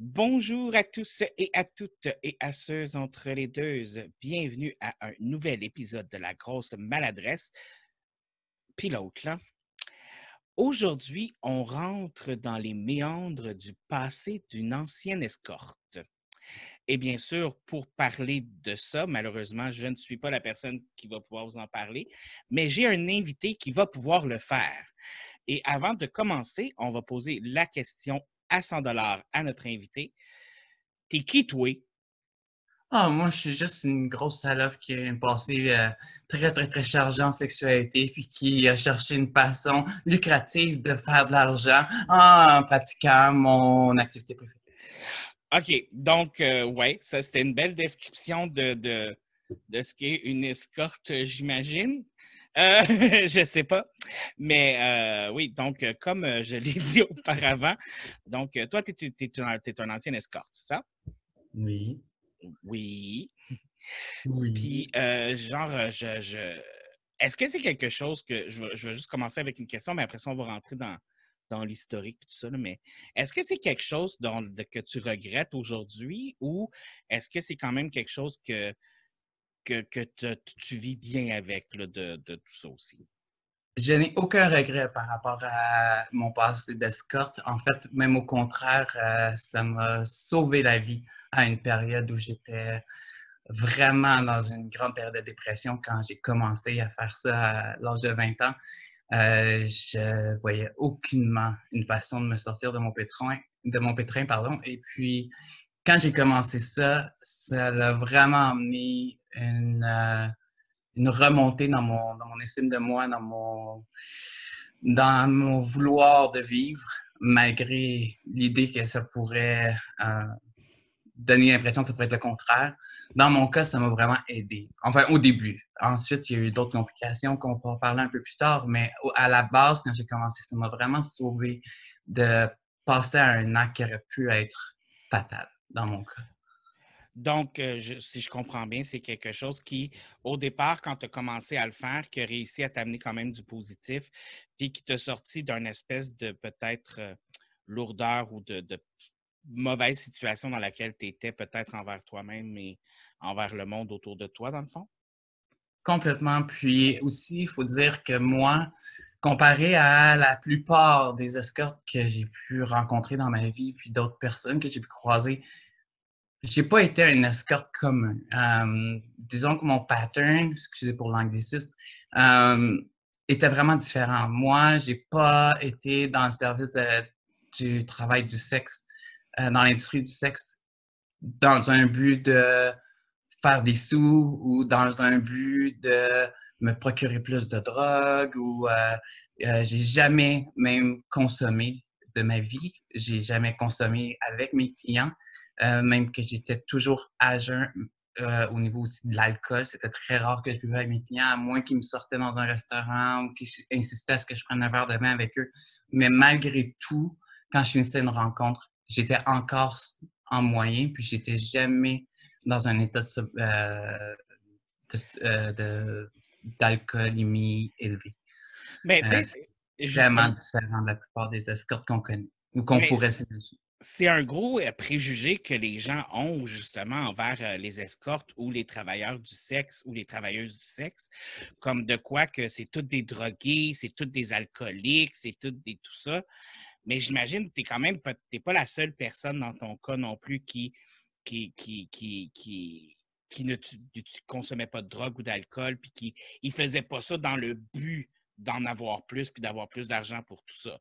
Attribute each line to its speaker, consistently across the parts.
Speaker 1: Bonjour à tous et à toutes et à ceux entre les deux. Bienvenue à un nouvel épisode de La Grosse Maladresse. Pilote, là. Aujourd'hui, on rentre dans les méandres du passé d'une ancienne escorte. Et bien sûr, pour parler de ça, malheureusement, je ne suis pas la personne qui va pouvoir vous en parler, mais j'ai un invité qui va pouvoir le faire. Et avant de commencer, on va poser la question à 100 dollars à notre invité. T'es qui, toi?
Speaker 2: Ah, moi, je suis juste une grosse salope qui a un passé euh, très, très, très chargé en sexualité, puis qui a cherché une façon lucrative de faire de l'argent en pratiquant mon activité préférée.
Speaker 1: OK. Donc, euh, ouais, ça, c'était une belle description de, de, de ce qu'est une escorte, j'imagine. Euh, je ne sais pas. Mais euh, oui, donc, euh, comme je l'ai dit auparavant, donc, toi, tu es, un ancien escorte, c'est ça?
Speaker 2: Oui.
Speaker 1: Oui.
Speaker 2: Oui.
Speaker 1: Puis, genre, je, est-ce que c'est quelque chose que. Je vais, juste commencer avec une question, mais après ça, on va rentrer dans, dans l'historique et tout ça. mais est-ce que c'est quelque chose dont, que tu regrettes aujourd'hui ou est-ce que c'est quand même quelque chose que que, tu vis bien avec de, tout ça aussi?
Speaker 2: Je n'ai aucun regret par rapport à mon passé d'escorte. En fait, même au contraire, euh, ça m'a sauvé la vie à une période où j'étais vraiment dans une grande période de dépression quand j'ai commencé à faire ça à l'âge de 20 ans. Euh, je voyais aucunement une façon de me sortir de mon pétrin, de mon pétrin, pardon. Et puis, quand j'ai commencé ça, ça l'a vraiment amené une, euh, une remontée dans mon, dans mon estime de moi, dans mon, dans mon vouloir de vivre, malgré l'idée que ça pourrait euh, donner l'impression que ça pourrait être le contraire. Dans mon cas, ça m'a vraiment aidé. Enfin, au début. Ensuite, il y a eu d'autres complications qu'on pourra parler un peu plus tard, mais à la base, quand j'ai commencé, ça m'a vraiment sauvé de passer à un acte qui aurait pu être fatal
Speaker 1: Donc, euh, si je comprends bien, c'est quelque chose qui, au départ, quand tu as commencé à le faire, qui a réussi à t'amener quand même du positif, puis qui t'a sorti d'une espèce de peut-être euh, lourdeur ou de, mauvaise situation dans laquelle tu étais peut-être envers toi-même et envers le monde autour de toi, dans le fond?
Speaker 2: Complètement. Puis aussi, il faut dire que moi, comparé à la plupart des escortes que j'ai pu rencontrer dans ma vie, puis d'autres personnes que j'ai pu croiser, j'ai pas été un escorte commun. Euh, disons que mon pattern, excusez pour l'anglicisme, euh, était vraiment différent. Moi, j'ai pas été dans le service du travail du sexe, euh, dans l'industrie du sexe, dans un but de faire des sous ou dans un but de me procurer plus de drogue ou j'ai jamais même consommé de ma vie. J'ai jamais consommé avec mes clients. Euh, même que j'étais toujours à jeun euh, au niveau aussi de l'alcool. C'était très rare que je buvais avec mes clients, à moins qu'ils me sortaient dans un restaurant ou qu'ils insistaient à ce que je prenne un verre de vin avec eux. Mais malgré tout, quand je finissais une rencontre, j'étais encore en moyen, puis j'étais jamais dans un état de, euh, d'alcoolémie élevé.
Speaker 1: Mais tu sais,
Speaker 2: c'est vraiment différent de la plupart des escortes qu'on connaît ou qu'on pourrait s'imaginer
Speaker 1: c'est un gros euh, préjugé que les gens ont justement envers euh, les escortes ou les travailleurs du sexe ou les travailleuses du sexe, comme de quoi que c'est toutes des drogués, c'est toutes des alcooliques, c'est toutes des tout ça. Mais j'imagine que tu n'es quand même pas, pas la seule personne dans ton cas non plus qui, qui, qui, qui, qui, ne consommait pas de drogue ou d'alcool, puis qui ne faisait pas ça dans le but d'en avoir plus, puis d'avoir plus d'argent pour tout ça.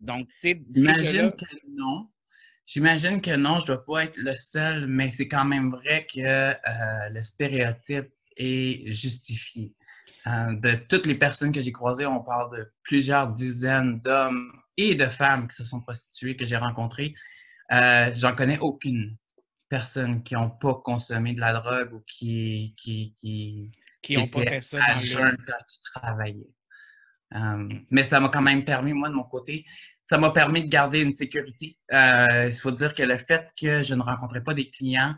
Speaker 1: Donc, tu sais.
Speaker 2: Imagine que non. J'imagine que non, je ne dois pas être le seul, mais c'est quand même vrai que euh, le stéréotype est justifié. Euh, de toutes les personnes que j'ai croisées, on parle de plusieurs dizaines d'hommes et de femmes qui se sont prostituées que j'ai rencontrées. Euh, j'en connais aucune personne qui n'ont pas consommé de la drogue ou qui qui qui,
Speaker 1: qui ont pas fait ça dans
Speaker 2: le... quand ils travaillaient. mais ça m'a quand même permis, moi, de mon côté, ça m'a permis de garder une sécurité. Euh, il faut dire que le fait que je ne rencontrais pas des clients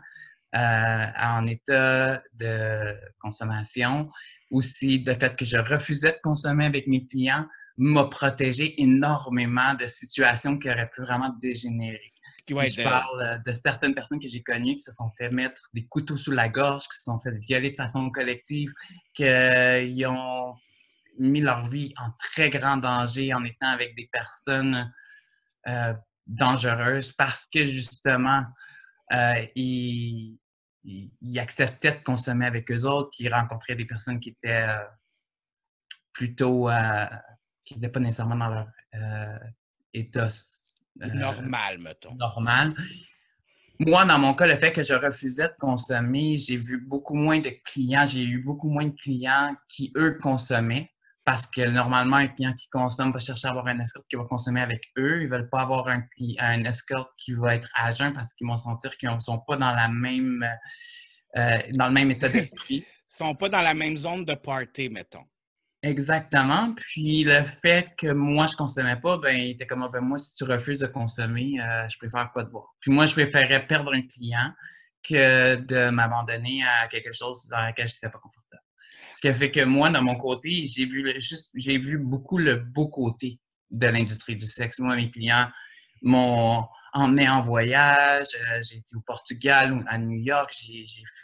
Speaker 2: euh, en état de consommation, aussi le fait que je refusais de consommer avec mes clients, m'a protégé énormément de situations qui auraient pu vraiment dégénérer. Je parle euh, de certaines personnes que j'ai connues qui se sont fait mettre des couteaux sous la gorge, qui se sont fait violer de façon collective, qui ont mis leur vie en très grand danger en étant avec des personnes euh, dangereuses parce que justement, euh, ils, acceptaient de consommer avec eux autres, qu'ils rencontraient des personnes qui étaient plutôt, qui n'étaient pas nécessairement dans leur état
Speaker 1: normal, mettons.
Speaker 2: Normal. Moi, dans mon cas, le fait que je refusais de consommer, j'ai vu beaucoup moins de clients, j'ai eu beaucoup moins de clients qui, eux, consommaient. Parce que normalement, un client qui consomme va chercher à avoir un escorte qui va consommer avec eux. Ils ne veulent pas avoir un, un escorte qui va être à jeun parce qu'ils vont sentir qu'ils ne sont pas dans la même euh, dans le même état d'esprit.
Speaker 1: Ils ne sont pas dans la même zone de party, mettons.
Speaker 2: Exactement. Puis le fait que moi, je consommais pas, ben, il était comme, ah, ben, moi, si tu refuses de consommer, euh, je préfère pas te voir. Puis moi, je préférais perdre un client que de m'abandonner à quelque chose dans lequel je n'étais pas confortable. Ce qui a fait que moi, de mon côté, j'ai vu juste, j'ai vu beaucoup le beau côté de l'industrie du sexe. Moi, mes clients m'ont emmené en voyage. Euh, j'ai été au Portugal, à New York.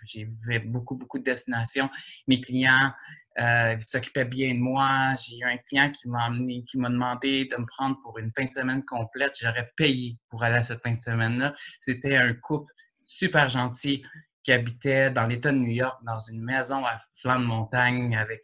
Speaker 2: J'ai fait beaucoup, beaucoup de destinations. Mes clients euh, s'occupaient bien de moi. J'ai eu un client qui m'a qui m'a demandé de me prendre pour une fin de semaine complète. J'aurais payé pour aller à cette fin de semaine-là. C'était un couple super gentil qui habitait dans l'État de New York, dans une maison à flanc de montagne avec.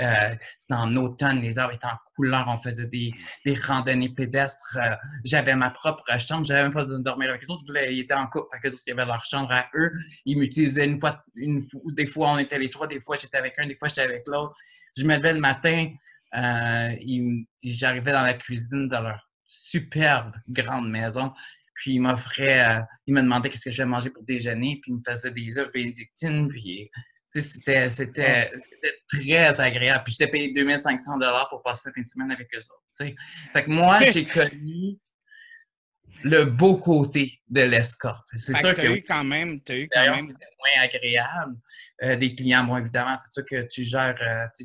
Speaker 2: Euh, c'était en automne, les arbres étaient en couleur, on faisait des, des randonnées pédestres. Euh, j'avais ma propre chambre, j'avais même pas besoin de dormir avec eux autres. Ils étaient en couple, fait que ils avaient leur chambre à eux. Ils m'utilisaient une fois, une des fois on était les trois, des fois j'étais avec un, des fois j'étais avec l'autre. Je me levais le matin, euh, j'arrivais dans la cuisine de leur superbe grande maison. Puis il m'offrait, euh, il me demandait qu'est-ce que j'allais manger pour déjeuner, puis il me faisait des œufs bénédictines, puis c'était, c'était, très agréable. Puis j'étais payé 2500 pour passer cette semaine avec eux autres. Fait que moi, j'ai connu le beau côté de l'escorte.
Speaker 1: C'est sûr que. Tu as eu quand même. As eu quand même...
Speaker 2: moins agréable. Euh, des clients, bon, évidemment, c'est sûr que tu gères. Euh,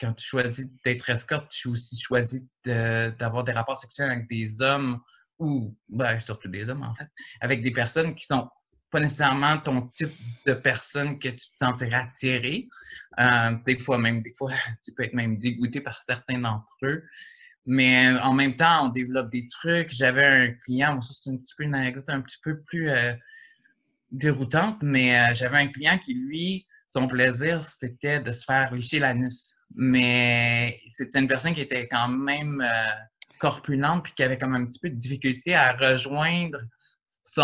Speaker 2: quand tu choisis d'être escorte, tu aussi choisis d'avoir des rapports sexuels avec des hommes ou ben, surtout des hommes en fait, avec des personnes qui sont pas nécessairement ton type de personne que tu te sentirais attiré. Euh, des fois même, des fois, tu peux être même dégoûté par certains d'entre eux. Mais en même temps, on développe des trucs. J'avais un client, ça c'est un petit peu une anecdote un petit peu plus euh, déroutante, mais euh, j'avais un client qui, lui, son plaisir, c'était de se faire licher l'anus. Mais c'était une personne qui était quand même corpulente puis qui avait comme un petit peu de difficulté à rejoindre son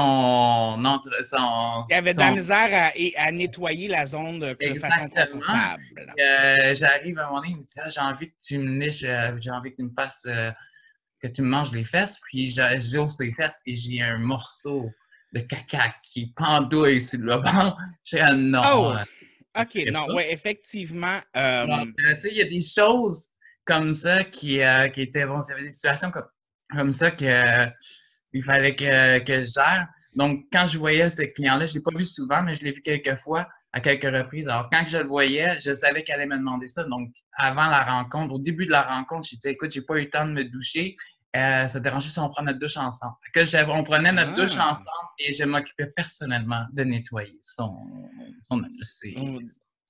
Speaker 2: entre son.
Speaker 1: Il avait de la misère à, nettoyer la zone de, façon confortable.
Speaker 2: Euh, j'arrive à un moment donné, il me dit ah, j'ai envie que tu me niches, euh, j'ai envie que tu me fasses euh, que tu me manges les fesses. Puis j'ouvre ses fesses et j'ai un morceau de caca qui pendouille sur le banc. J'ai un non. Oh!
Speaker 1: OK, non, oui, effectivement. tu
Speaker 2: sais, il y a des choses comme ça qui, euh, qui étaient, bon, il y avait des situations comme, comme ça que euh, il fallait que, que, je gère. Donc, quand je voyais ce client-là, je ne l'ai pas vu souvent, mais je l'ai vu quelques fois, à quelques reprises. Alors, quand je le voyais, je savais qu'elle allait me demander ça. Donc, avant la rencontre, au début de la rencontre, je disais, écoute, j'ai pas eu le temps de me doucher. Euh, ça dérangeait si on prenait notre douche ensemble. Que on prenait notre douche ah! ensemble et je m'occupais personnellement de nettoyer son, son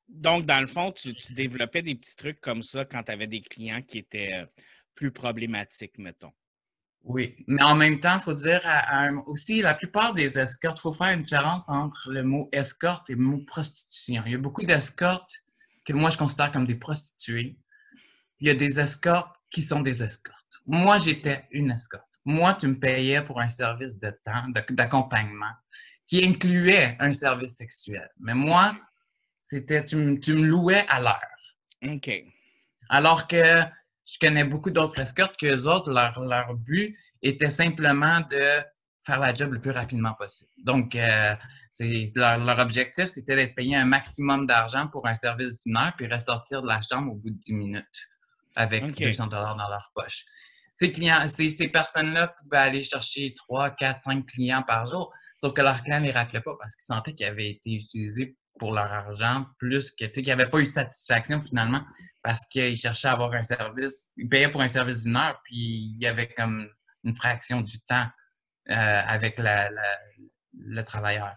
Speaker 1: donc, dans le fond, tu, développais des petits trucs comme ça quand tu avais des clients qui étaient euh, plus problématiques, mettons.
Speaker 2: Oui, mais en même temps, il faut dire aussi, la plupart des escortes, il faut faire une différence entre le mot escorte et le mot prostitution. Il y a beaucoup d'escortes que moi, je considère comme des prostituées. Il y a des escortes qui sont des escortes. Moi, j'étais une escorte. Moi, tu me payais pour un service de temps, d'accompagnement, qui incluait un service sexuel. Mais moi, c'était, tu, me louais à l'heure.
Speaker 1: OK.
Speaker 2: Alors que je connais beaucoup d'autres escortes que les autres, leur, but était simplement de faire la job le plus rapidement possible. Donc, euh, c'est, leur, objectif, c'était d'être payé un maximum d'argent pour un service d'une heure, puis ressortir de la chambre au bout de 10 minutes avec 200 dollars dans leur poche. Ces, clients, ces, ces personnes-là pouvaient aller chercher 3, 4, 5 clients par jour, sauf que leur client ne les rappelait pas parce qu'ils sentaient qu'ils avaient été utilisés pour leur argent, plus que, tu sais, qu'ils n'avaient pas eu de satisfaction finalement parce qu'ils cherchaient à avoir un service. Ils payaient pour un service d'une heure, puis il y avait comme une fraction du temps avec le travailleur.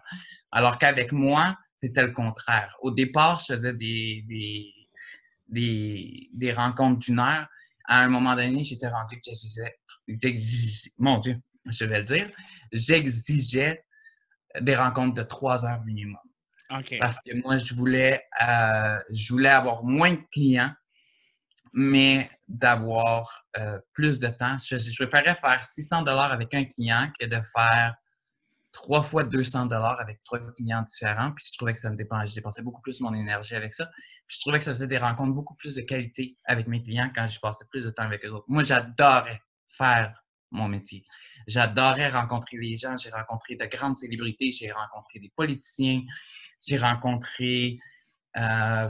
Speaker 2: Alors qu'avec moi, c'était le contraire. Au départ, je faisais des, des, des, rencontres d'une heure. À un moment donné, j'étais rendu que j'exigeais, mon Dieu, je vais le dire, j'exigeais des rencontres de trois heures minimum. Parce que moi, je voulais, euh, je voulais avoir moins de clients, mais d'avoir euh, plus de temps. Je, préférais faire 600 dollars avec un client que de faire trois fois 200 dollars avec trois clients différents. Puis je trouvais que ça me dépensait, je dépensais beaucoup plus mon énergie avec ça. Puis je trouvais que ça faisait des rencontres beaucoup plus de qualité avec mes clients quand je passais plus de temps avec eux autres. Moi, j'adorais faire mon métier. J'adorais rencontrer les gens. J'ai rencontré de grandes célébrités. J'ai rencontré des politiciens. J'ai rencontré euh,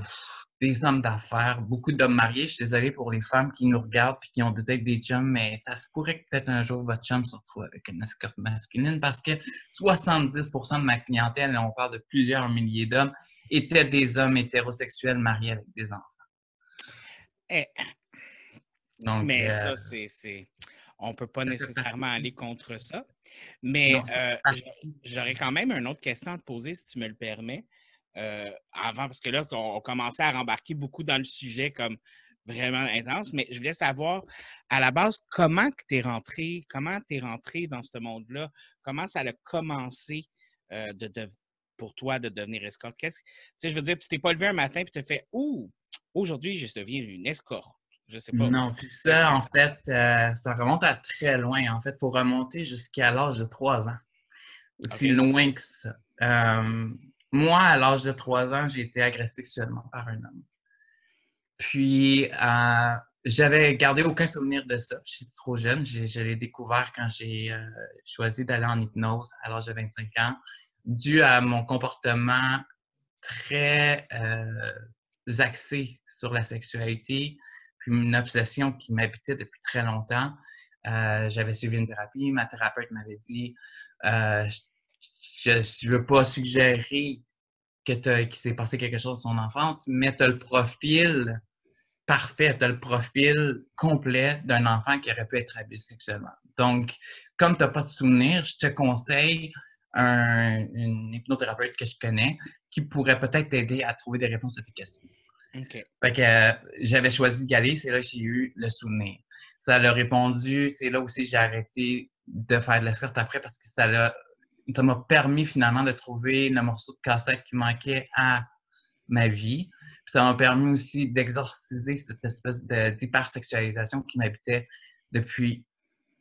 Speaker 2: des hommes d'affaires, beaucoup d'hommes mariés. Je suis désolée pour les femmes qui nous regardent et qui ont peut-être des chums, mais ça se pourrait que peut-être un jour votre chum se retrouve avec une escorte masculine parce que 70% de ma clientèle, et on parle de plusieurs milliers d'hommes, étaient des hommes hétérosexuels mariés avec des enfants.
Speaker 1: Eh. mais euh, ça, c'est. On ne peut pas nécessairement aller contre ça. Mais euh, j'aurais quand même une autre question à te poser, si tu me le permets. Euh, avant, parce que là, on, commençait à rembarquer beaucoup dans le sujet comme vraiment intense, mais je voulais savoir, à la base, comment tu es rentré, comment tu es rentré dans ce monde-là, comment ça a commencé euh, de, pour toi de devenir escorte? Tu sais, je veux dire, tu t'es pas levé un matin et tu te fait Ouh, aujourd'hui, je deviens une escorte. Je sais pas.
Speaker 2: Non, puis ça, en fait, euh, ça remonte à très loin. En fait, il faut remonter jusqu'à l'âge de trois ans. Aussi loin que ça. Moi, à l'âge de 3 ans, j'ai été agressé sexuellement par un homme. Puis, euh, j'avais gardé aucun souvenir de ça. J'étais trop jeune. Je l'ai découvert quand j'ai euh, choisi d'aller en hypnose à l'âge de 25 ans, dû à mon comportement très euh, axé sur la sexualité, une obsession qui m'habitait depuis très longtemps. J'avais suivi une thérapie. Ma thérapeute m'avait dit je ne veux pas suggérer qu'il s'est passé quelque chose dans son enfance, mais tu as le profil parfait, tu as le profil complet d'un enfant qui aurait pu être abusé sexuellement. Donc, comme tu n'as pas de souvenir, je te conseille un, une hypnothérapeute que je connais qui pourrait peut-être t'aider à trouver des réponses à tes questions. Fait que euh, j'avais choisi d'y aller, c'est là que j'ai eu le souvenir. Ça l'a répondu, c'est là aussi que j'ai arrêté de faire de l'escorte après parce que ça l'a ça m'a permis finalement de trouver le morceau de cassette qui manquait à ma vie. ça m'a permis aussi d'exorciser cette espèce d'hypersexualisation qui m'habitait depuis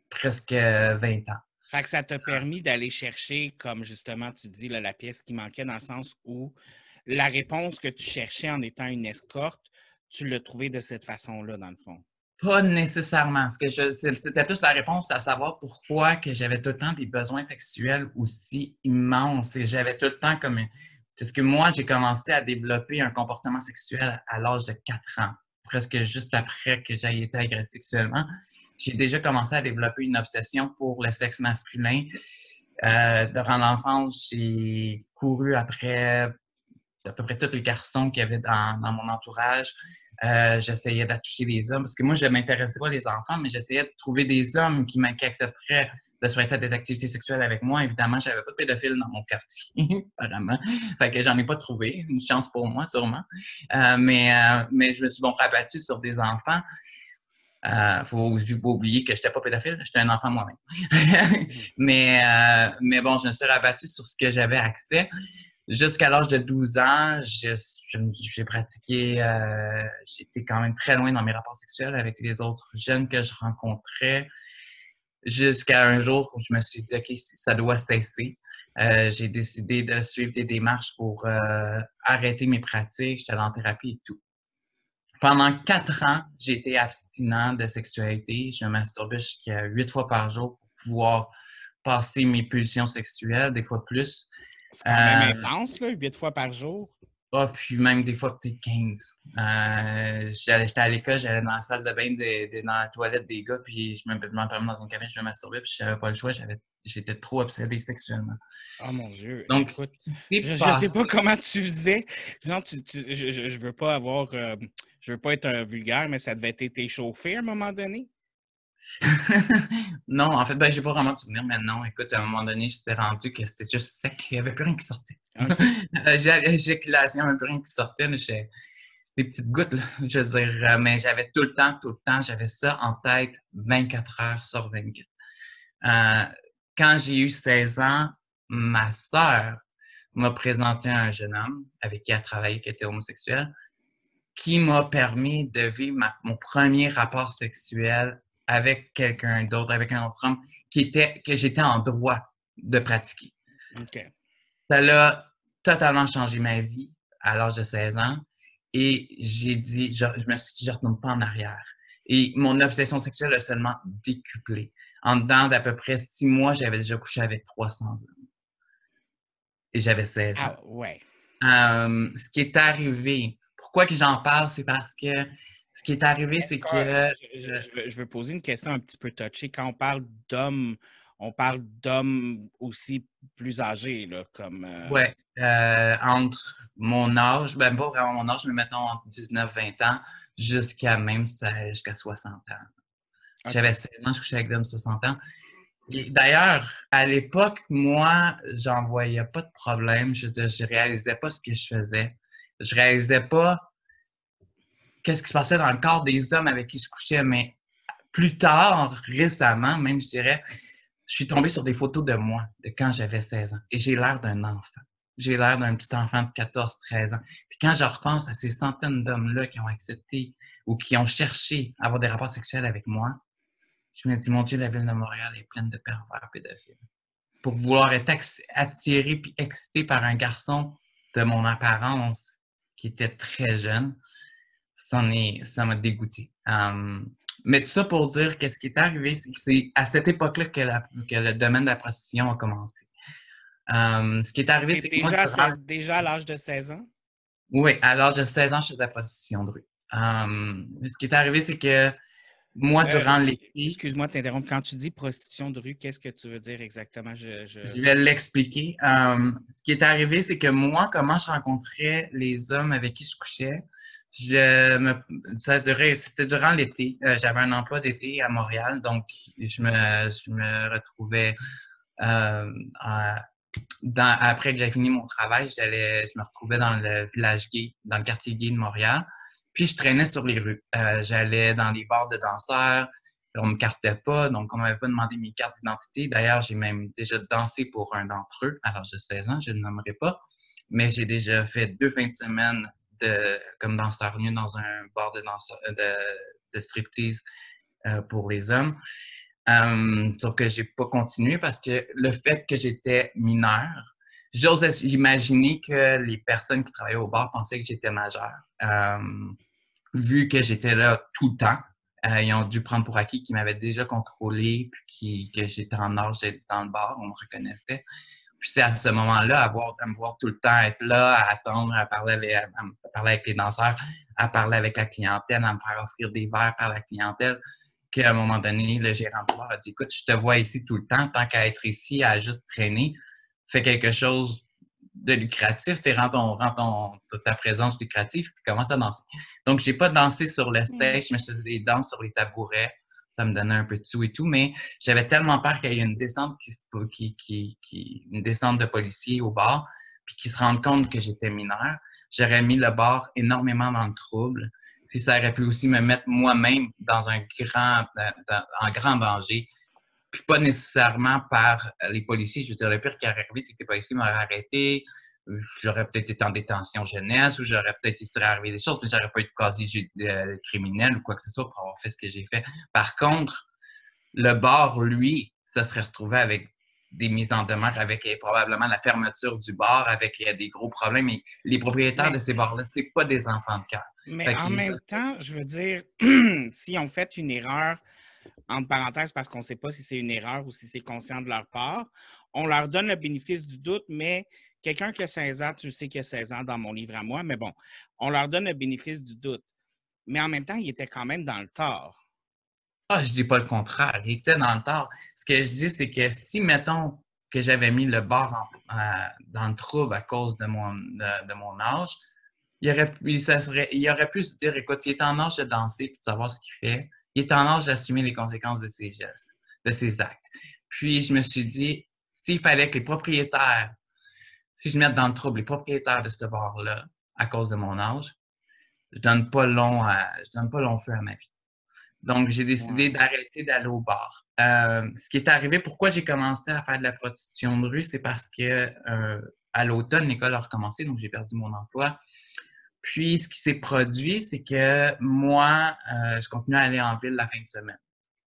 Speaker 2: presque 20 ans.
Speaker 1: Fait que ça t'a permis d'aller chercher, comme justement tu dis, la pièce qui manquait dans le sens où la réponse que tu cherchais en étant une escorte, tu l'as trouvée de cette façon-là, dans le fond?
Speaker 2: Pas nécessairement. C'était plus la réponse à savoir pourquoi que j'avais tout le temps des besoins sexuels aussi immenses. Et j'avais tout le temps comme... Parce que moi, j'ai commencé à développer un comportement sexuel à l'âge de 4 ans, presque juste après que j'ai été agressé sexuellement. J'ai déjà commencé à développer une obsession pour le sexe masculin. Euh, durant l'enfance, j'ai couru après à peu près tous les garçons qu'il y avait dans, dans mon entourage. Euh, j'essayais d'attacher des hommes parce que moi, je ne m'intéressais pas les enfants, mais j'essayais de trouver des hommes qui, accepteraient de souhaiter des activités sexuelles avec moi. Évidemment, je n'avais pas de pédophile dans mon quartier, apparemment. Fait que j'en ai pas trouvé. Une chance pour moi, sûrement. Euh, mais, euh, mais je me suis bon rabattu sur des enfants. Il ne faut pas oublier que je n'étais pas pédophile, j'étais un enfant moi-même. mais, mais bon, je me suis rabattu sur ce que j'avais accès. Jusqu'à l'âge de 12 ans, j'ai pratiqué, euh, j'étais quand même très loin dans mes rapports sexuels avec les autres jeunes que je rencontrais. Jusqu'à un jour où je me suis dit, OK, ça doit cesser. Euh, j'ai décidé de suivre des démarches pour euh, arrêter mes pratiques. J'étais en thérapie et tout. Pendant quatre ans, j'ai été abstinent de sexualité. Je masturbais jusqu'à huit fois par jour pour pouvoir passer mes pulsions sexuelles, des fois plus.
Speaker 1: C'est quand même euh, intense, là, 8 fois par jour.
Speaker 2: Ah, puis même des fois peut-être 15. Euh, j'étais à l'école, j'allais dans la salle de bain, dans la toilette des gars, puis je m'enfermais dans une cabine, je me masturbais, puis je n'avais pas le choix, j'étais trop obsédé sexuellement.
Speaker 1: Oh mon Dieu. Donc, Écoute, je ne sais pas comment tu faisais. Non, tu, je, ne veux pas avoir. Euh, je veux pas être un vulgaire, mais ça devait être échauffé à un moment donné.
Speaker 2: non, en fait, ben, j'ai pas vraiment de souvenir, mais non, écoute, à un moment donné, j'étais rendu que c'était juste sec, il n'y avait plus rien qui sortait. J'ai l'éjaculation, il n'y avait plus rien qui sortait, j'ai des petites gouttes, là, je veux dire, euh, mais j'avais tout le temps, tout le temps, j'avais ça en tête 24 heures sur 24. Euh, quand j'ai eu 16 ans, ma sœur m'a présenté un jeune homme avec qui elle travaillait, qui était homosexuel, qui m'a permis de vivre mon premier rapport sexuel avec quelqu'un d'autre, avec un autre homme, qui était, que j'étais en droit de pratiquer. Ça a totalement changé ma vie à l'âge de 16 ans. Et j'ai dit, je, me suis dit, je ne retourne pas en arrière. Et mon obsession sexuelle a seulement décuplé. En dedans d'à peu près six mois, j'avais déjà couché avec 300 hommes. Et j'avais 16 ans. Ah,
Speaker 1: ouais.
Speaker 2: Euh, ce qui est arrivé, pourquoi que j'en parle, c'est parce que ce qui est arrivé, c'est que.
Speaker 1: Je, veux poser une question un petit peu touchée. Quand on parle d'hommes, on parle d'hommes aussi plus âgés, là, comme.
Speaker 2: Euh, oui, euh, entre mon âge, ben pas vraiment mon âge, mais mettons entre 19-20 ans, jusqu'à même jusqu'à 60 ans. J'avais 16 ans, je couchais avec d'hommes de 60 ans. D'ailleurs, à l'époque, moi, j'en voyais pas de problème. Je ne réalisais pas ce que je faisais. Je réalisais pas qu'est-ce qui se passait dans le corps des hommes avec qui je couchais. Mais plus tard, récemment, même, je dirais, je suis tombé sur des photos de moi, de quand j'avais 16 ans. Et j'ai l'air d'un enfant. J'ai l'air d'un petit enfant de 14-13 ans. Puis quand je repense à ces centaines d'hommes-là qui ont accepté ou qui ont cherché à avoir des rapports sexuels avec moi, je me dis, mon Dieu, la ville de Montréal est pleine de pervers pédophiles. Pour vouloir être attiré puis excité par un garçon de mon apparence qui était très jeune, ça m'a dégoûté. Hum, mais tout ça pour dire que ce qui est arrivé, c'est que c'est à cette époque-là que, le domaine de la prostitution a commencé. Hum, ce qui est arrivé, c'est que.
Speaker 1: Déjà, déjà à l'âge de 16 ans?
Speaker 2: Oui, à l'âge de 16 ans, je faisais de la prostitution de rue. Hum, ce qui est arrivé, c'est que moi, euh, durant l'été.
Speaker 1: Excuse-moi de t'interrompre. Quand tu dis prostitution de rue, qu'est-ce que tu veux dire exactement? Je,
Speaker 2: vais l'expliquer. ce qui est arrivé, c'est que moi, comment je rencontrais les hommes avec qui je couchais, c'était durant l'été. Euh, j'avais un emploi d'été à Montréal, donc je me, je me retrouvais euh, après que j'avais fini mon travail, j'allais, je me retrouvais dans le village gay, dans le quartier gay de Montréal. Puis je traînais sur les rues. Euh, j'allais dans les bars de danseurs. On ne me cartait pas, donc on m'avait pas demandé mes cartes d'identité. D'ailleurs, j'ai même déjà dansé pour un d'entre eux l'âge de 16 ans, je ne nommerai pas. Mais j'ai déjà fait deux fins de semaine de, comme danseur nu dans un bar de, danseur, de, de striptease euh, pour les hommes. Euh, sauf que j'ai pas continué parce que le fait que j'étais mineur, j'ose imaginer que les personnes qui travaillaient au bar pensaient que j'étais majeur. Euh, vu que j'étais là tout le temps, euh, ils ont dû prendre pour acquis qu'ils m'avaient déjà contrôlé, puis que j'étais en âge d'être dans le bar, on me reconnaissait. Puis c'est à ce moment-là, à, à, me voir tout le temps être là, à attendre, à parler, avec, à, parler avec les danseurs, à parler avec la clientèle, à me faire offrir des verres par la clientèle, qu'à un moment donné, le gérant de bar a dit Écoute, je te vois ici tout le temps, tant qu'à être ici, à juste traîner, fais quelque chose de lucratif, tu rends, ton, rend ta présence lucrative, puis commence à danser. Donc, j'ai pas dansé sur le stage, mais je faisais des danses sur les tabourets. Ça me donnait un peu de sous et tout, mais j'avais tellement peur qu'il y ait une descente qui, une descente de policiers au bar, puis qu'ils se rendent compte que j'étais mineur. J'aurais mis le bar énormément dans le trouble. Puis ça aurait pu aussi me mettre moi-même dans un grand, en grand danger puis pas nécessairement par les policiers. Je veux dire, le pire qui est arrivé, c'est que les policiers m'auraient arrêté. J'aurais peut-être été en détention jeunesse ou j'aurais peut-être, il serait arrivé des choses, mais j'aurais pas eu de casier euh, criminel ou quoi que ce soit pour avoir fait ce que j'ai fait. Par contre, le bar, lui, ça serait retrouvé avec des mises en demeure, avec euh, probablement la fermeture du bar, avec des gros problèmes. Et les propriétaires de ces bars-là, c'est pas des enfants de cœur.
Speaker 1: Mais en même temps, je veux dire, si on fait une erreur, entre parenthèses, parce qu'on ne sait pas si c'est une erreur ou si c'est conscient de leur part. On leur donne le bénéfice du doute, mais quelqu'un qui a 16 ans, tu sais qu'il a 16 ans dans mon livre à moi, mais bon, on leur donne le bénéfice du doute. Mais en même temps, il était quand même dans le tort.
Speaker 2: Ah, je dis pas le contraire. Il était dans le tort. Ce que je dis, c'est que si, mettons, que j'avais mis le bar dans le trouble à cause de mon, de, mon âge, il aurait, il, il aurait pu se dire, écoute, il est en âge de danser et de savoir ce qu'il fait il est en âge d'assumer les conséquences de ses gestes, de ses actes. Puis je me suis dit, s'il fallait que les propriétaires, si je mette dans le trouble les propriétaires de ce bar-là à cause de mon âge, je donne pas long je donne pas long feu à ma vie. Donc, j'ai décidé d'arrêter d'aller au bar. Euh, ce qui est arrivé, pourquoi j'ai commencé à faire de la prostitution de rue, c'est parce que euh, à l'automne, l'école a recommencé, donc j'ai perdu mon emploi. Puis, ce qui s'est produit, c'est que moi, euh, je continue à aller en ville la fin de semaine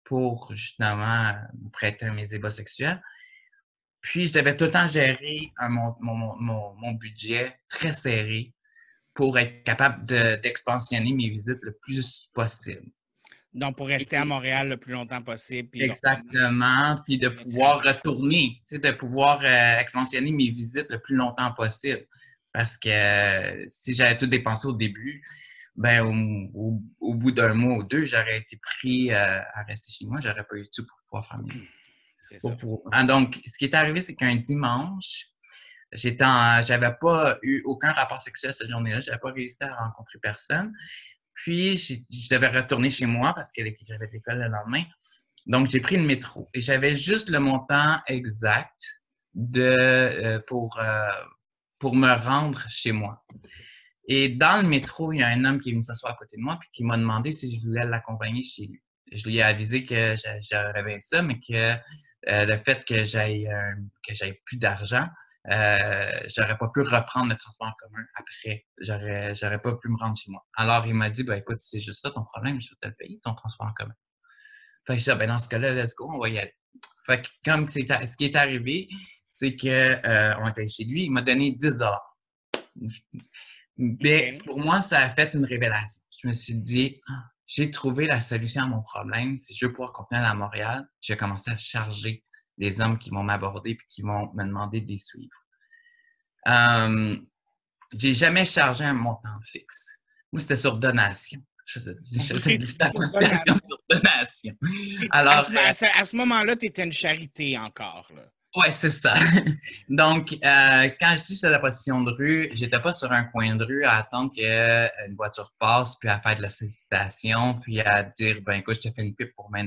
Speaker 2: pour justement me prêter à mes ébats sexuels. Puis, je devais tout le temps gérer mon, mon, budget très serré pour être capable d'expansionner mes visites le plus possible.
Speaker 1: Donc, pour rester à Montréal le plus longtemps possible.
Speaker 2: Exactement. Puis de pouvoir retourner, de pouvoir euh, expansionner mes visites le plus longtemps possible. Parce que euh, si j'avais tout dépensé au début, ben au, bout d'un mois ou deux, j'aurais été pris euh, à rester chez moi. J'aurais pas eu tout pour pouvoir faire mes visites. C'est ça. Ah, donc, ce qui est arrivé, c'est qu'un dimanche, j'étais j'avais pas eu aucun rapport sexuel cette journée-là. J'avais pas réussi à rencontrer personne. Puis, je devais retourner chez moi parce que j'avais l'école le lendemain. Donc, j'ai pris le métro et j'avais juste le montant exact de, euh, pour, euh, pour me rendre chez moi. Et dans le métro, il y a un homme qui est venu s'asseoir à côté de moi et qui m'a demandé si je voulais l'accompagner chez lui. Je lui ai avisé que j'avais ça, mais que euh, le fait que j'aille que j'aille plus d'argent, euh, j'aurais pas pu reprendre le transport en commun après. J'aurais, j'aurais pas pu me rendre chez moi. Alors, il m'a dit, ben, écoute, c'est juste ça ton problème, je vais te le payer, ton transport en commun. Fait que je dit, ben, dans ce cas-là, let's go, on va y aller. Fait que, comme c'est, ce qui est arrivé, c'est qu'on euh, était chez lui, il m'a donné 10 Mais pour moi, ça a fait une révélation. Je me suis dit, ah, j'ai trouvé la solution à mon problème. Si je veux pouvoir continuer à Montréal, j'ai commencé à charger des hommes qui vont m'aborder puis qui vont me demander de les suivre. Euh, j'ai jamais chargé un montant fixe. Moi, c'était sur donation. Je faisais, je sur donation.
Speaker 1: Alors, à ce, à ce moment-là, tu étais une charité encore. Là.
Speaker 2: Oui, c'est ça. Donc, euh, quand je dis c'est la position de rue, j'étais pas sur un coin de rue à attendre qu'une euh, voiture passe, puis à faire de la sollicitation, puis à dire, ben écoute, je te fais une pipe pour 20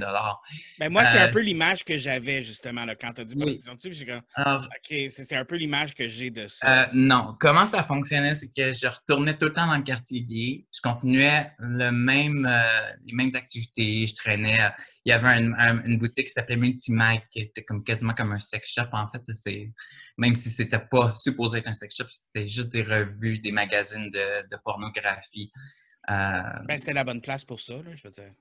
Speaker 1: Ben moi, c'est un euh, peu l'image que j'avais justement là, quand tu as dit position de rue. J'ai comme, OK, c'est un peu l'image que j'ai de ça.
Speaker 2: non. Comment ça fonctionnait, c'est que je retournais tout le temps dans le quartier gay. Je continuais le même, les mêmes activités. Je traînais. Il y avait une boutique qui s'appelait Multimag, qui était comme, quasiment comme un sex shop en fait, c'est même si c'était pas supposé être un sex shop, c'était juste des revues, des magazines de, pornographie.
Speaker 1: Euh, ben, c'était la bonne place pour ça, je veux dire.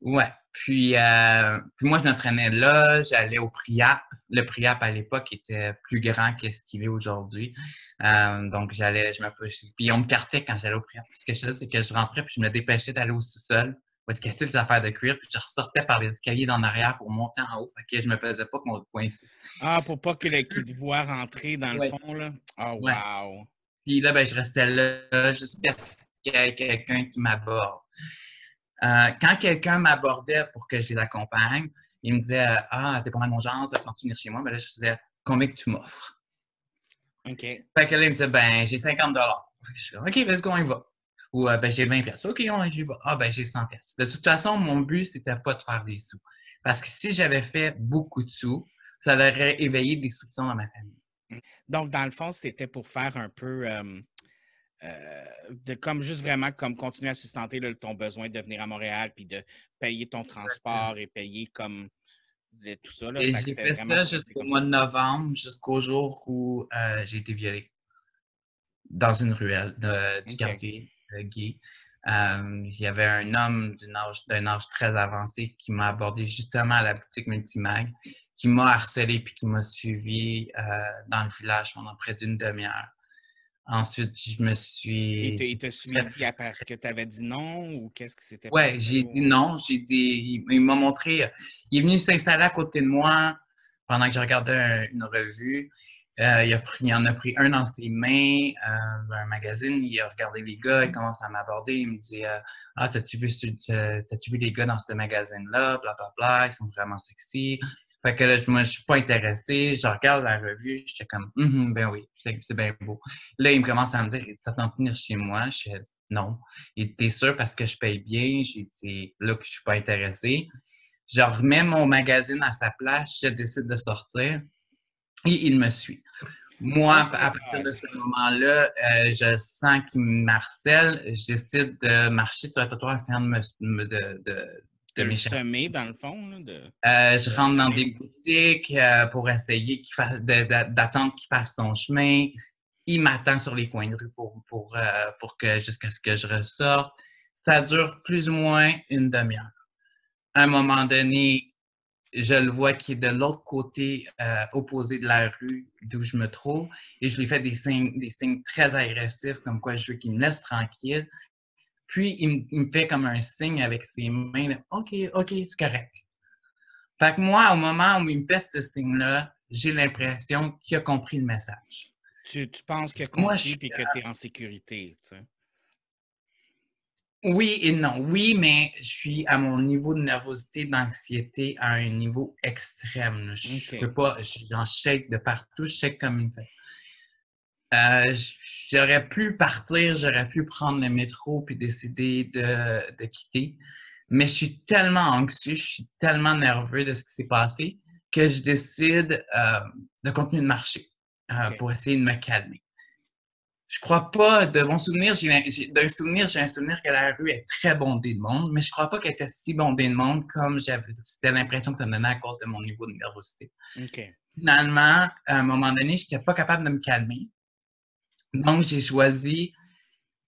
Speaker 2: Ouais. Puis, euh, puis moi, je m'entraînais là, j'allais au Priap. Le Priap à l'époque était plus grand que ce qu'il est aujourd'hui. Euh, donc, j'allais, je me Puis on me cartait quand j'allais au Priap. Ce que je faisais, c'est que je rentrais puis je me dépêchais d'aller au sous-sol où est-ce qu'il y a toutes les affaires de cuir, puis je ressortais par les escaliers d'en arrière pour monter en haut. Fait que je me faisais pas qu'on coince.
Speaker 1: Ah, pour pas que le te voit rentrer dans le fond, là? Oh, wow!
Speaker 2: Puis là, ben, je restais là jusqu'à ce qu'il y ait quelqu'un qui m'aborde. Euh, quand quelqu'un m'abordait pour que je les accompagne, il me disait Ah, t'es pas mal mon genre, tu vas venir chez moi. Ben là, je disais Combien que tu m'offres?
Speaker 1: OK.
Speaker 2: Fait que là, il me disait Ben, j'ai 50 Fait que je OK, let's go, on y va. Ou euh, ben, j'ai 20 pièces. OK, j'y vais. Ah, ben, j'ai 100 pièces. De toute façon, mon but, c'était pas de faire des sous. Parce que si j'avais fait beaucoup de sous, ça aurait éveillé des soupçons dans ma famille.
Speaker 1: Donc, dans le fond, c'était pour faire un peu euh, de comme juste vraiment comme continuer à sustenter ton besoin de venir à Montréal puis de payer ton transport et payer comme tout ça.
Speaker 2: et j'ai fait ça jusqu'au mois de novembre, jusqu'au jour où euh, j'ai été violée dans une ruelle du quartier. Euh, gay. Euh, il y avait un homme d'un âge, très avancé qui m'a abordé justement à la boutique Multimag, qui m'a harcelé puis qui m'a suivi euh, dans le village pendant près d'une demi-heure. Ensuite, je me suis.
Speaker 1: Il t'a suivi parce que tu avais dit non ou qu'est-ce qui s'était
Speaker 2: passé? Oui, j'ai dit non. J'ai dit. Il, m'a montré. Il est venu s'installer à côté de moi pendant que je regardais une revue. Euh, il, a pris, en a pris un dans ses mains, euh, un magazine, il a regardé les gars, il commence à m'aborder, il me dit euh, Ah, t'as-tu vu, vu les gars dans ce magazine-là, blablabla, ils sont vraiment sexy. Fait que là, moi, je suis pas intéressé, je regarde la revue, j'étais comme mm ben oui, c'est bien beau. Là, il me commence à me dire Ça t'en venir chez moi, je non. Il T'es sûr parce que je paye bien? J'ai dit là que je suis pas intéressé. Je remets mon magazine à sa place, je décide de sortir et il me suit. Moi, oh à partir de ce moment-là, euh, je sens qu'il me harcèle. Je décide de marcher sur le trottoir essayant de me, de, de,
Speaker 1: de semer, dans le fond?
Speaker 2: Euh, je rentre dans des boutiques euh, pour essayer d'attendre qu'il fasse son chemin. Il m'attend sur les coins de rue pour, pour, pour que jusqu'à ce que je ressorte. Ça dure plus ou moins une demi-heure. À un moment donné, je le vois qui est de l'autre côté euh, opposé de la rue d'où je me trouve et je lui fais des signes, des signes très agressifs comme quoi je veux qu'il me laisse tranquille. Puis il, me fait comme un signe avec ses mains, OK, OK, c'est correct. Fait que moi, au moment où il me fait ce signe-là, j'ai l'impression qu'il a compris le message.
Speaker 1: Tu, penses qu'il a compris et que tu es en sécurité, tu sais?
Speaker 2: Oui et non. Oui, mais je suis à mon niveau de nervosité, d'anxiété à un niveau extrême. Je ne peux pas, j'en shake de partout, je shake comme une fête. Euh, j'aurais pu partir, j'aurais pu prendre le métro puis décider de, de, quitter. Mais je suis tellement anxieux, je suis tellement nerveux de ce qui s'est passé que je décide euh, de continuer de marcher euh, pour essayer de me calmer je crois pas, de mon souvenir, d'un souvenir, j'ai un souvenir que la rue est très bondée de monde, mais je crois pas qu'elle était si bondée de monde comme j'avais, c'était l'impression que ça me donnait à cause de mon niveau de nervosité. Finalement, à un moment donné, je n'étais pas capable de me calmer. Donc, j'ai choisi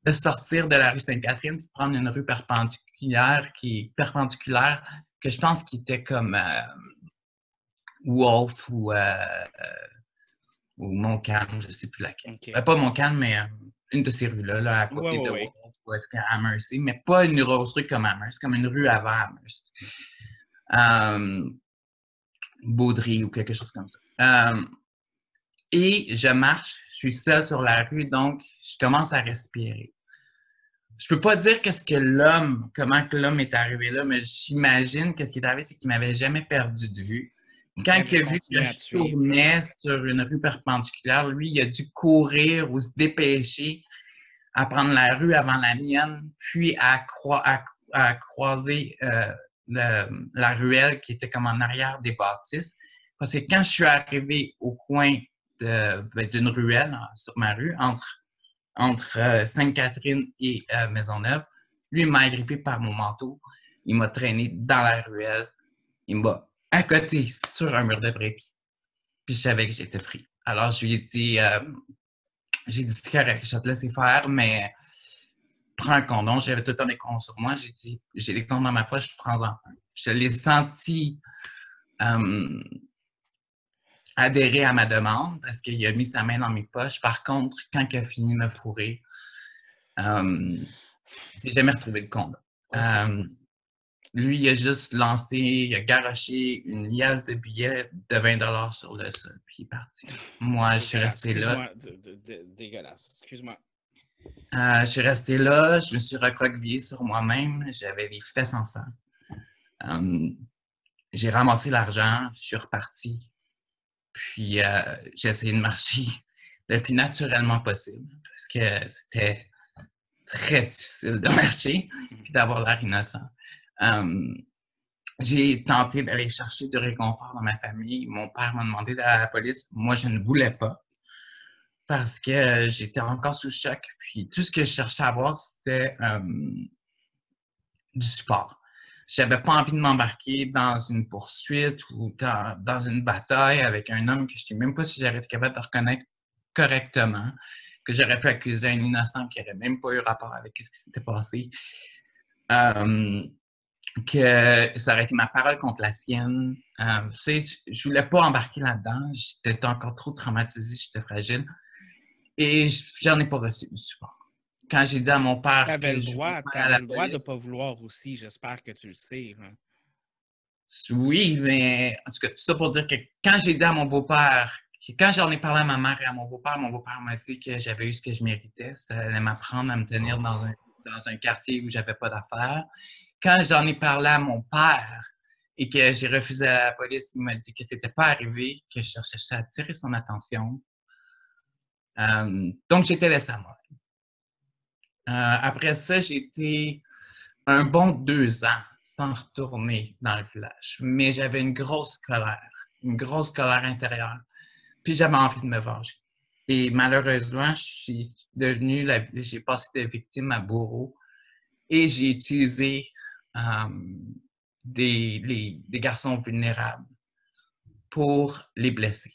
Speaker 2: de sortir de la rue Sainte-Catherine, de prendre une rue perpendiculaire qui perpendiculaire, que je pense qui était comme euh, Wolf ou euh, ou Montcalm, je ne sais plus laquelle. Euh, pas Montcalm, mais euh, une de ces rues-là, là, à côté de ouais. Amherst, mais pas une grosse rue comme Amherst, comme une rue avant Amherst. Euh, Baudry ou quelque chose comme ça. et je marche, je suis seul sur la rue, donc je commence à respirer. Je peux pas dire qu'est-ce que l'homme, comment que l'homme est arrivé là, mais j'imagine que ce qui est arrivé, c'est qu'il m'avait jamais perdu de vue. Quand il a vu que je tournais sur une rue perpendiculaire, lui, il a dû courir ou se dépêcher à prendre la rue avant la mienne, puis à, croiser euh, la ruelle qui était comme en arrière des bâtisses. Parce que quand je suis arrivé au coin ben, d'une ruelle sur ma rue, entre, entre euh, Sainte-Catherine et euh, Maisonneuve, lui, il m'a agrippé par mon manteau. Il m'a traîné dans la ruelle. Il m'a à côté, sur un mur de briques. Puis je savais que j'étais pris. Alors, je lui ai dit, euh, j'ai dit, c'est correct, je vais te laisser faire, mais prends un condom. J'avais tout le temps des condoms sur moi. J'ai dit, j'ai des condoms dans ma poche, prends-en un. Je l'ai senti euh, adhérer à ma demande parce qu'il a mis sa main dans mes poches. Par contre, quand il a fini de me fourrer, euh, j'ai jamais retrouvé le condom. Lui, il a juste lancé, il a garoché une liasse de billets de 20 sur le sol, puis il est parti. Moi, je suis resté là.
Speaker 1: Dégueulasse. Excuse-moi.
Speaker 2: Euh, je suis resté là, je me suis recroquevillé sur moi-même, j'avais les fesses en sang. Hum, j'ai ramassé l'argent, je suis reparti. Puis euh, j'ai essayé de marcher le plus naturellement possible parce que c'était très difficile de marcher puis d'avoir l'air innocent. Euh, j'ai tenté d'aller chercher du réconfort dans ma famille. Mon père m'a demandé d'aller à la police. Moi, je ne voulais pas parce que j'étais encore sous choc. Puis tout ce que je cherchais à avoir, c'était euh, du support. J'avais pas envie de m'embarquer dans une poursuite ou dans, une bataille avec un homme que je ne sais même pas si j'aurais été capable de reconnaître correctement, que j'aurais pu accuser un innocent qui n'aurait même pas eu rapport avec ce qui s'était passé. Euh, que ça aurait été ma parole contre la sienne. Euh, tu sais, je voulais pas embarquer là-dedans. J'étais encore trop traumatisée, j'étais fragile. Et j'en ai pas reçu du support. Quand j'ai dit à mon père.
Speaker 1: Tu avais le droit, le droit de ne pas vouloir aussi. J'espère que tu le sais. Hein.
Speaker 2: Oui, mais en tout cas, tout ça pour dire que quand j'ai dit à mon beau-père, quand j'en ai parlé à ma mère et à mon beau-père, mon beau-père m'a dit que j'avais eu ce que je méritais. Ça allait m'apprendre à me tenir dans un, dans un quartier où j'avais pas d'affaires quand j'en ai parlé à mon père et que j'ai refusé à la police, il m'a dit que c'était pas arrivé, que je cherchais à attirer son attention. Euh, donc, j'étais laissé à moi. après ça, j'ai été un bon deux ans sans retourner dans le village. Mais j'avais une grosse colère, une grosse colère intérieure. Puis j'avais envie de me venger. Et malheureusement, j'ai passé de victime à bourreau et j'ai utilisé des, garçons vulnérables pour les blesser.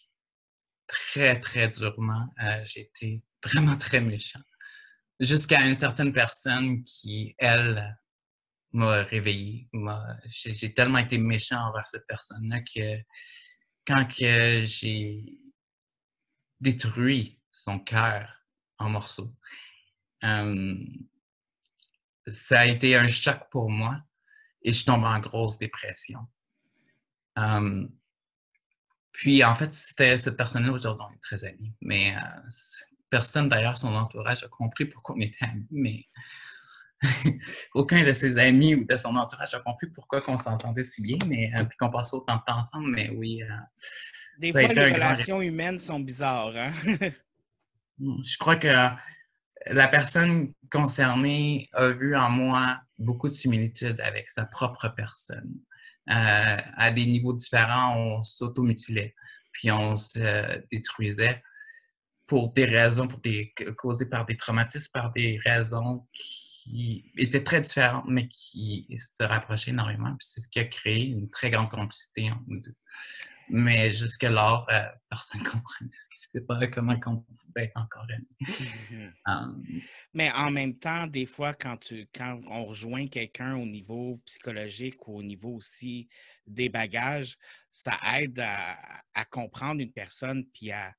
Speaker 2: Très, très durement. Euh, j'ai été vraiment très méchant. Jusqu'à une certaine personne qui, elle, m'a réveillé. J'ai tellement été méchant envers cette personne-là que quand j'ai détruit son cœur en morceaux, ça a été un choc pour moi et je tombe en grosse dépression. puis en fait, c'était cette personne-là aujourd'hui, on est très amis, mais euh, personne d'ailleurs, son entourage a compris pourquoi on était amis, mais aucun de ses amis ou de son entourage a compris pourquoi on s'entendait si bien, mais euh, puis qu'on passait autant de temps ensemble, mais oui. Euh,
Speaker 1: Des fois, les relations humaines sont bizarres. Hein?
Speaker 2: Hmm, je crois que la personne concernée a vu en moi beaucoup de similitudes avec sa propre personne. Euh, à des niveaux différents, on s'automutilait, puis on se détruisait pour des raisons, pour des causées par des traumatismes, par des raisons qui étaient très différentes, mais qui se rapprochaient énormément. Puis c'est ce qui a créé une très grande complicité entre nous deux. Mais jusque-là, euh, personne ne comprenait. Je pas comment on pouvait être encore amis.
Speaker 1: Mm-hmm. Hum. Mais en même temps, des fois, quand, tu, quand on rejoint quelqu'un au niveau psychologique ou au niveau aussi des bagages, ça aide à, à comprendre une personne puis à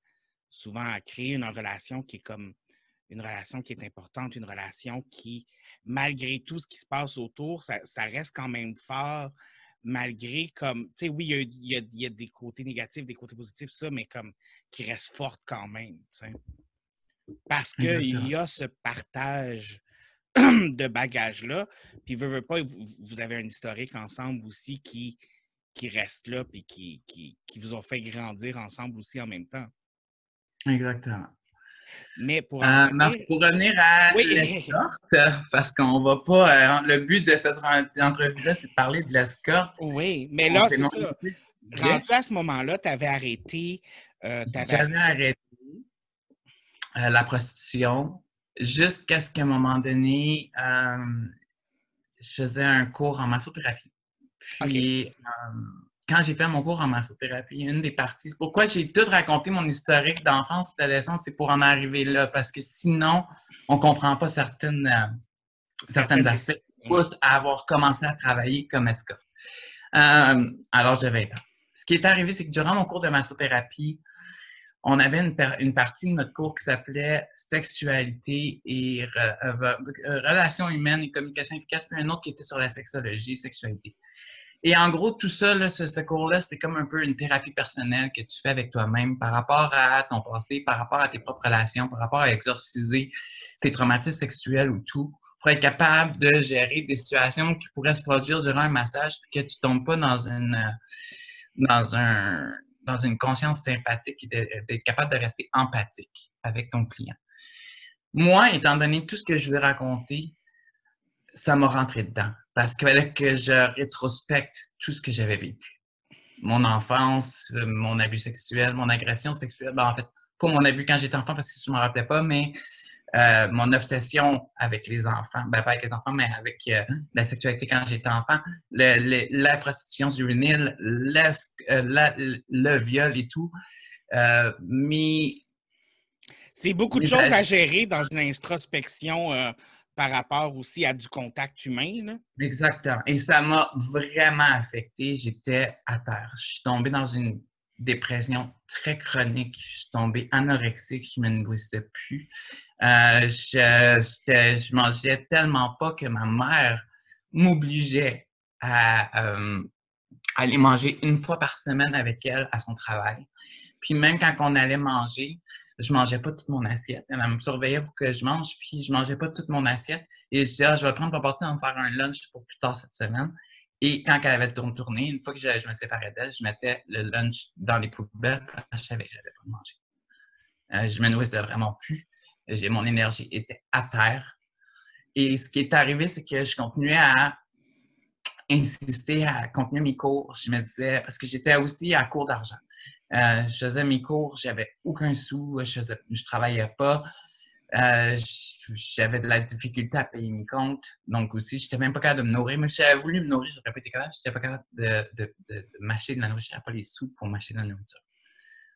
Speaker 1: souvent à créer une relation qui est comme une relation qui est importante, une relation qui, malgré tout ce qui se passe autour, ça, reste quand même fort, malgré comme, tu sais, oui, il y, a, des côtés négatifs, des côtés positifs, ça, mais comme qui reste forte quand même, tu sais. Parce qu'il y a ce partage de bagages-là, puis veut pas, vous, avez un historique ensemble aussi qui, qui reste là, puis qui, qui, qui vous ont fait grandir ensemble aussi en même temps.
Speaker 2: Exactement.
Speaker 1: Mais pour,
Speaker 2: euh, pour revenir à l'escorte, parce qu'on va pas. Euh, le but de cette entrevue-là, c'est de parler de l'escorte.
Speaker 1: Oui, mais là, c'est ça. Rendu à ce moment-là, tu avais arrêté.
Speaker 2: Euh, J'avais arrêté la prostitution jusqu'à ce qu'à un moment donné, je faisais un cours en massothérapie. Puis, quand j'ai fait mon cours en massothérapie, une des parties, pourquoi j'ai tout raconté mon historique d'enfance et d'adolescence, c'est pour en arriver là, parce que sinon, on ne comprend pas certaines, euh, certaines aspects, à avoir commencé à travailler comme escorte. Euh, alors, j'avais 20 ans. Ce qui est arrivé, c'est que durant mon cours de massothérapie, on avait une, une partie de notre cours qui s'appelait Sexualité et euh, relations humaines et communication efficace, puis un autre qui était sur la sexologie, sexualité. Et en gros, tout ça, ce, cours-là, c'est comme un peu une thérapie personnelle que tu fais avec toi-même par rapport à ton passé, par rapport à tes propres relations, par rapport à exorciser tes traumatismes sexuels ou tout, pour être capable de gérer des situations qui pourraient se produire durant un massage, puis que tu ne tombes pas dans une, un, dans une conscience sympathique et d'être capable de rester empathique avec ton client. Moi, étant donné tout ce que je vais raconter, ça m'a rentré dedans parce qu'il fallait que je rétrospecte tout ce que j'avais vécu. Mon enfance, euh, mon abus sexuel, mon agression sexuelle. Ben, en fait, pas mon abus quand j'étais enfant parce que je ne me rappelais pas, mais euh, mon obsession avec les enfants, ben, pas avec les enfants, mais avec euh, la sexualité quand j'étais enfant, la prostitution juvénile, le viol et tout. mais.
Speaker 1: C'est beaucoup de choses à gérer dans une introspection par rapport aussi à du contact humain.
Speaker 2: Exactement. Et ça m'a vraiment affecté. J'étais à terre. Je suis tombée dans une dépression très chronique. Je suis tombée anorexique. Je ne me nourrissais plus. Euh, je, je, mangeais tellement pas que ma mère m'obligeait à euh, aller manger une fois par semaine avec elle à son travail. Puis même quand on allait manger, je mangeais pas toute mon assiette. Elle me surveillait pour que je mange, puis je mangeais pas toute mon assiette. Et je disais, ah, je vais prendre pour partir en faire un lunch pour plus tard cette semaine. Et quand elle avait tourné, une fois que je, me séparais d'elle, je mettais le lunch dans les poubelles je savais que j'avais pas mangé. Euh, je me nourrissais vraiment plus. Mon énergie était à terre. Et ce qui est arrivé, c'est que je continuais à insister à continuer mes cours. Je me disais, parce que j'étais aussi à court d'argent. Euh, je faisais mes cours, j'avais aucun sou, je ne travaillais pas. Euh, j'avais de la difficulté à payer mes comptes. Donc aussi, je n'étais même pas capable de me nourrir. Mais si j'avais voulu me nourrir, je n'aurais pas été capable. Je n'étais pas capable de, de, de, m'acheter de la nourriture. Je n'avais pas les sous pour m'acheter de la nourriture.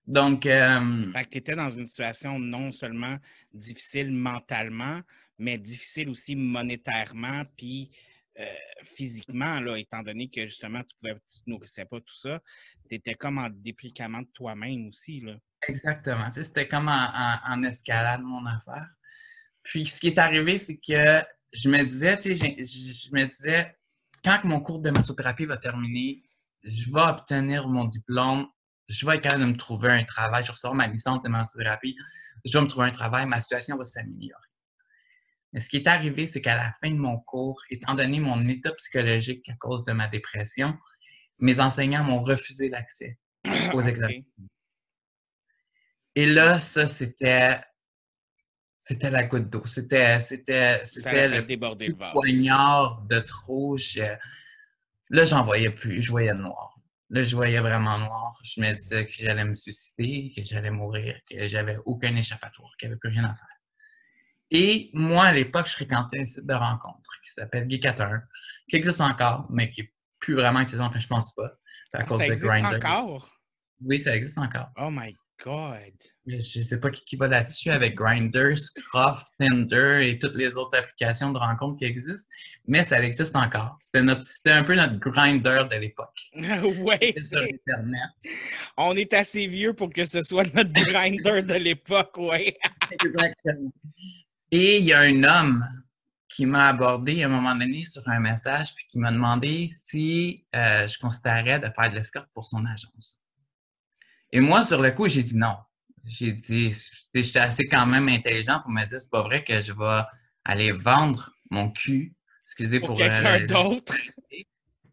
Speaker 2: Donc. Euh,
Speaker 1: fait que étais dans une situation non seulement difficile mentalement, mais difficile aussi monétairement, puis euh, physiquement, là, étant donné que justement tu ne nourrissais pas tout ça, tu étais comme en déplicament de toi-même aussi. Là.
Speaker 2: Exactement. C'était comme en, escalade, mon affaire. Puis ce qui est arrivé, c'est que je me disais, je, je, me disais, quand mon cours de massothérapie va terminer, je vais obtenir mon diplôme, je vais être capable de me trouver un travail, je ressors ma licence de massothérapie, je vais me trouver un travail, ma situation va s'améliorer. Mais ce qui est arrivé, c'est qu'à la fin de mon cours, étant donné mon état psychologique à cause de ma dépression, mes enseignants m'ont refusé l'accès aux examens. Et là, ça, c'était c'était la goutte d'eau. C'était c'était c'était le,
Speaker 1: déborder
Speaker 2: poignard de trop. Là, j'en voyais plus. Je voyais noir. Là, je voyais vraiment noir. Je me disais que j'allais me suicider, que j'allais mourir, que j'avais aucun échappatoire, qu'il n'y avait plus rien à faire. Et moi, à l'époque, je fréquentais un site de rencontre qui s'appelle Geek41, qui existe encore, mais qui n'est plus vraiment existant. Enfin, je pense pas.
Speaker 1: À cause ça existe encore?
Speaker 2: Oui, ça existe encore.
Speaker 1: Oh my God!
Speaker 2: Je ne sais pas qui, va là-dessus avec Grindr, Scruff, Tinder et toutes les autres applications de rencontres qui existent, mais ça existe encore. C'était un peu notre Grindr de l'époque.
Speaker 1: oui! On est assez vieux pour que ce soit notre Grindr de l'époque, oui.
Speaker 2: Exactement. Et il y a un homme qui m'a abordé à un moment donné sur un message, puis qui m'a demandé si euh, je considérais de faire de l'escorte pour son agence. Et moi, sur le coup, j'ai dit non. J'ai dit, j'étais assez quand même intelligent pour me dire, c'est pas vrai que je vais aller vendre mon cul, excusez pour,
Speaker 1: pour quelqu'un euh, d'autre.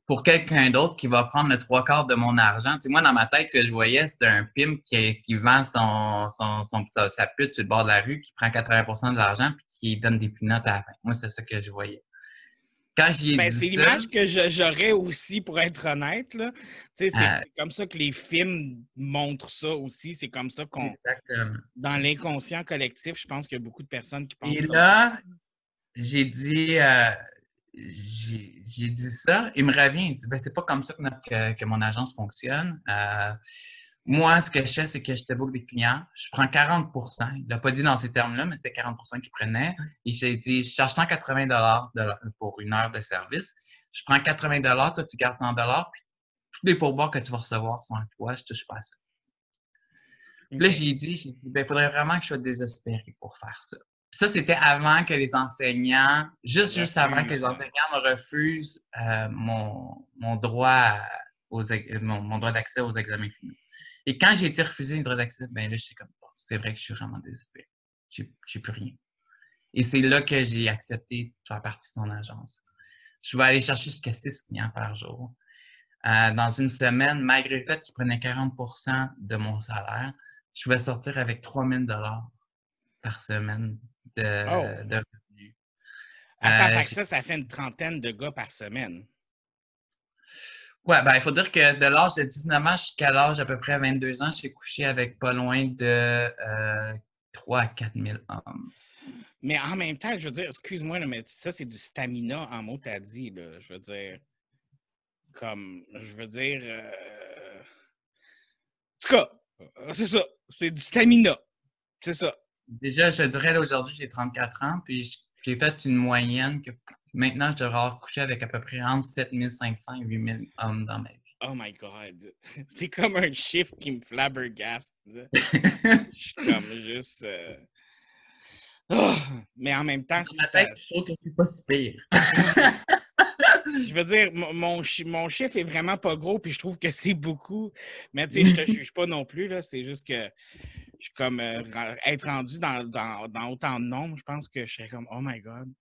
Speaker 2: Pour quelqu'un d'autre qui va prendre le trois quarts de mon argent. Tu moi, dans ma tête, ce que je voyais, c'était un pimp qui, qui vend son, son, sa pute sur le bord de la rue, qui prend 80% de l'argent, puis qui donne des pinottes à la fin. Moi, c'est ça que je voyais.
Speaker 1: Quand j'y ben, C'est l'image que j'aurais aussi, pour être honnête. C'est euh, comme ça que les films montrent ça aussi. C'est comme ça qu'on. Dans l'inconscient collectif, je pense qu'il y a beaucoup de personnes qui pensent.
Speaker 2: Et là, j'ai dit. Euh, j'ai dit ça. Il me revient. Il dit ben, c'est pas comme ça que, que, mon agence fonctionne. Euh, moi, ce que je fais, c'est que je te book des clients, je prends 40% Il n'a pas dit dans ces termes-là, mais c'était 40% qu'il prenait. Et j'ai dit, je charge 180 pour une heure de service. Je prends 80 toi, tu gardes 100 puis tous les pourboires que tu vas recevoir sont à toi, je touche pas à ça. là, j'ai dit, il ben, faudrait vraiment que je sois désespéré pour faire ça. Ça, c'était avant que les enseignants, juste, juste avant que les enseignants me refusent euh, mon, droit aux, mon droit d'accès aux examens finaux. Et quand j'ai été refusé une droit d'accès, ben là, j'étais comme, c'est vrai que je suis vraiment désespéré. J'ai plus rien. Et c'est là que j'ai accepté de faire partie de ton agence. Je vais aller chercher jusqu'à 6 clients par jour. Euh, dans une semaine, malgré le fait qu'ils prenaient 40% de mon salaire, je vais sortir avec 3000 dollars par semaine de, oh. de revenus.
Speaker 1: Attends, euh, ça, ça fait une trentaine de gars par semaine.
Speaker 2: Ouais, ben, il faut dire que de l'âge de 19 ans jusqu'à l'âge d'à peu près 22 ans, j'ai couché avec pas loin de euh, 3 à 4 000 hommes.
Speaker 1: Mais en même temps, je veux dire, excuse-moi, mais ça, c'est du stamina en mot t'as dit, là. Je veux dire, comme, je veux dire, euh... en tout cas, euh, c'est ça, c'est du stamina. C'est ça.
Speaker 2: Déjà, je dirais, aujourd'hui, j'ai 34 ans, puis j'ai fait une moyenne que Maintenant, je devrais avoir couché avec à peu près entre 7500 et 8000 hommes dans ma vie.
Speaker 1: Oh my God! C'est comme un chiffre qui me flabbergaste. je suis comme juste. Euh, oh! Mais en même temps.
Speaker 2: Dans ma tête, je trouve que c'est pas si pire.
Speaker 1: je veux dire, mon, mon, chiffre est vraiment pas gros, puis je trouve que c'est beaucoup. Mais tu sais, je te juge pas non plus, là. C'est juste que je suis comme euh, être rendu dans, dans, dans, autant de nombres, je pense que je serais comme Oh my God.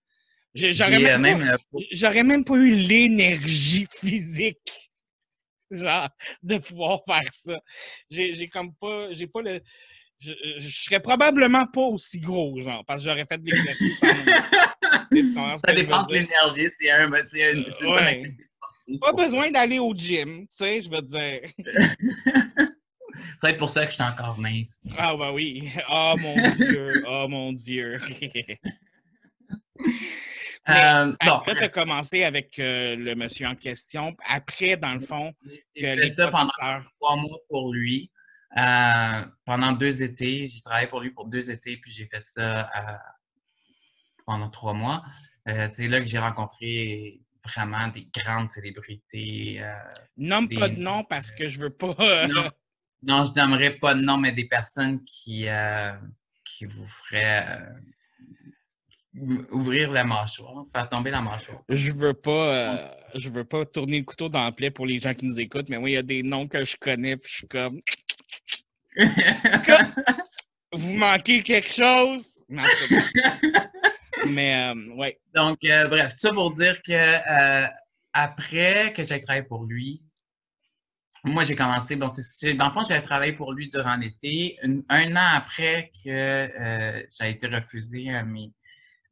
Speaker 1: J'aurais même, euh, même, pas eu l'énergie physique, genre, de pouvoir faire ça. J'ai comme pas, j'ai pas le, je, serais probablement pas aussi gros, genre, parce que j'aurais fait de l'exercice.
Speaker 2: ça dépend de l'énergie. C'est un, ben, une, une bonne activité sportive.
Speaker 1: Pas besoin d'aller au gym, tu sais, je veux dire.
Speaker 2: ça va être pour ça que je suis encore mince.
Speaker 1: Ah, bah oui. Oh mon Dieu. Oh mon Dieu. Euh, bon, tu as commencé avec euh, le monsieur en question. Après, dans le fond,
Speaker 2: j'ai fait ça pendant trois mois pour lui. Euh, pendant deux étés, j'ai travaillé pour lui pour deux étés, puis j'ai fait ça pendant trois mois. c'est là que j'ai rencontré vraiment des grandes célébrités.
Speaker 1: Nomme pas de nom parce que je veux pas.
Speaker 2: non, je n'aimerais pas de nom, mais des personnes qui, qui vous feraient ouvrir la mâchoire, faire tomber la mâchoire.
Speaker 1: Je veux pas, euh, je veux pas tourner le couteau dans le plaie pour les gens qui nous écoutent, mais moi, il y a des noms que je connais, puis je suis comme. Vous manquez quelque chose? mais, euh, ouais.
Speaker 2: Donc, euh, bref, tout ça pour dire que après que j'ai travaillé pour lui, moi, j'ai commencé, bon, dans le fond, j'ai travaillé pour lui durant l'été. Un, an après que j'ai été refusé à mes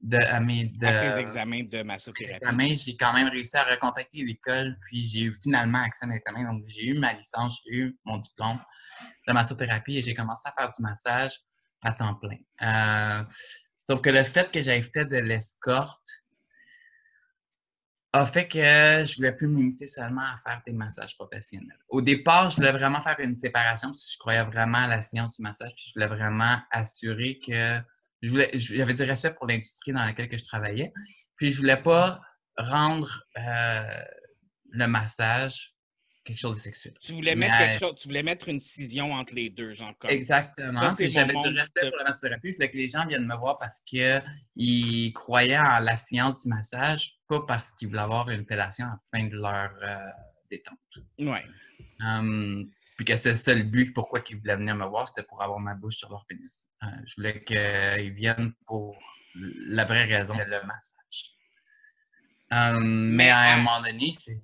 Speaker 2: de, à, mes, de,
Speaker 1: tes examens de massothérapie.
Speaker 2: J'ai quand même réussi à recontacter l'école, puis j'ai eu finalement accès à l'examen. Donc, j'ai eu ma licence, j'ai eu mon diplôme de massothérapie et j'ai commencé à faire du massage à temps plein. Euh, sauf que le fait que j'avais fait de l'escorte a fait que je ne voulais plus me limiter seulement à faire des massages professionnels. Au départ, je voulais vraiment faire une séparation parce que je croyais vraiment à la science du massage, puis je voulais vraiment assurer que j'avais du respect pour l'industrie dans laquelle je travaillais. Puis je voulais pas rendre euh, le massage quelque chose de sexuel.
Speaker 1: Tu voulais mettre quelque chose, tu voulais mettre une scission entre les deux, genre comme.
Speaker 2: Exactement. J'avais du respect pour la massothérapie. Je voulais que les gens viennent me voir parce qu'ils croyaient en la science du massage, pas parce qu'ils voulaient avoir une fellation afin de leur euh, détente.
Speaker 1: Oui.
Speaker 2: Hum, puis que c'est le but, pourquoi ils voulaient venir me voir, c'était pour avoir ma bouche sur leur pénis. Euh, je voulais qu'ils viennent pour la vraie raison, le massage. Euh, mais, à un moment donné, c'est.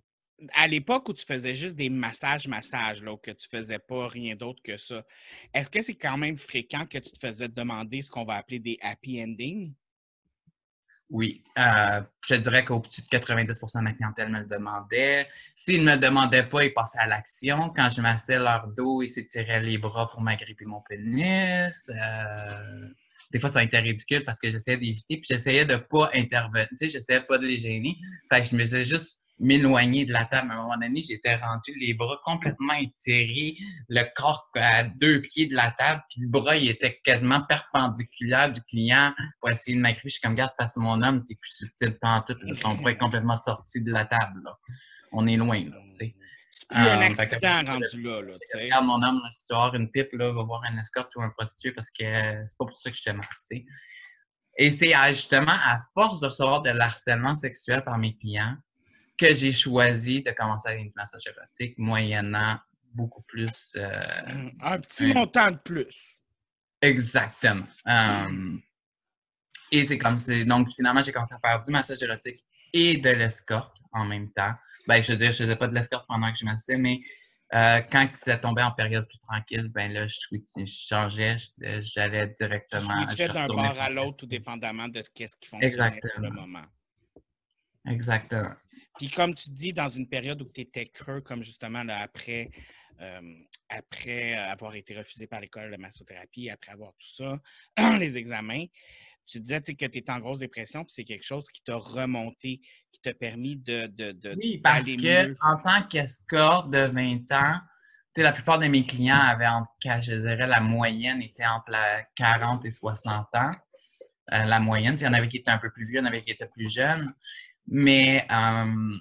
Speaker 1: À l'époque où tu faisais juste des massages, massages, là, que tu faisais pas rien d'autre que ça, est-ce que c'est quand même fréquent que tu te faisais demander ce qu'on va appeler des happy endings?
Speaker 2: Oui, euh, je dirais qu'au-dessus de 90% de ma clientèle me le demandait. S'ils ne me le demandaient pas, ils passaient à l'action. Quand je massais leur dos, ils s'étiraient les bras pour m'agripper mon pénis. Euh, des fois, ça été ridicule parce que j'essayais d'éviter, puis j'essayais de ne pas intervenir. J'essayais pas de les gêner. Fait que je me faisais juste m'éloigner de la table. À un moment donné, j'étais rendu les bras complètement étirés, le corps à deux pieds de la table, puis le bras, il était quasiment perpendiculaire du client pour essayer de m'agripper. Je suis comme, gars, parce que mon homme, t'es plus subtil pas tout. Ton bras est complètement sorti de la table. On est loin, là, tu sais.
Speaker 1: C'est plus un euh, accident rendu là, là
Speaker 2: Regarde mon homme, si tu avoir une pipe, là, va voir un escorte ou un prostitué parce que c'est pas pour ça que je te masse, Et c'est justement à force de recevoir de l'harcèlement sexuel par mes clients que j'ai choisi de commencer avec une massage érotique, moyennant beaucoup plus. Euh,
Speaker 1: un petit montant de plus.
Speaker 2: Exactement. Euh, et c'est comme ça. Donc, finalement, j'ai commencé à faire du massage érotique et de l'escorte en même temps. Ben, je veux dire, je faisais pas de l'escorte pendant que je massais, mais euh, quand ça tombait en période plus tranquille, ben là, je, changeais, j'allais directement.
Speaker 1: Tu d'un bord à l'autre, tout dépendamment de ce qu'est-ce qui fonctionnait pour le moment.
Speaker 2: Exactement.
Speaker 1: Puis comme tu dis, dans une période où tu étais creux, comme justement là, après, euh, après avoir été refusé par l'école de massothérapie, après avoir tout ça, les examens, tu disais que tu étais en grosse dépression, puis c'est quelque chose qui t'a remonté, qui t'a permis de, de,
Speaker 2: Oui, parce que en tant qu'escorte de 20 ans, la plupart de mes clients avaient, en je dirais, la moyenne était entre 40 et 60 ans. Euh, la moyenne, il y en avait qui étaient un peu plus vieux, il y en avait qui étaient plus jeunes. Mais euh,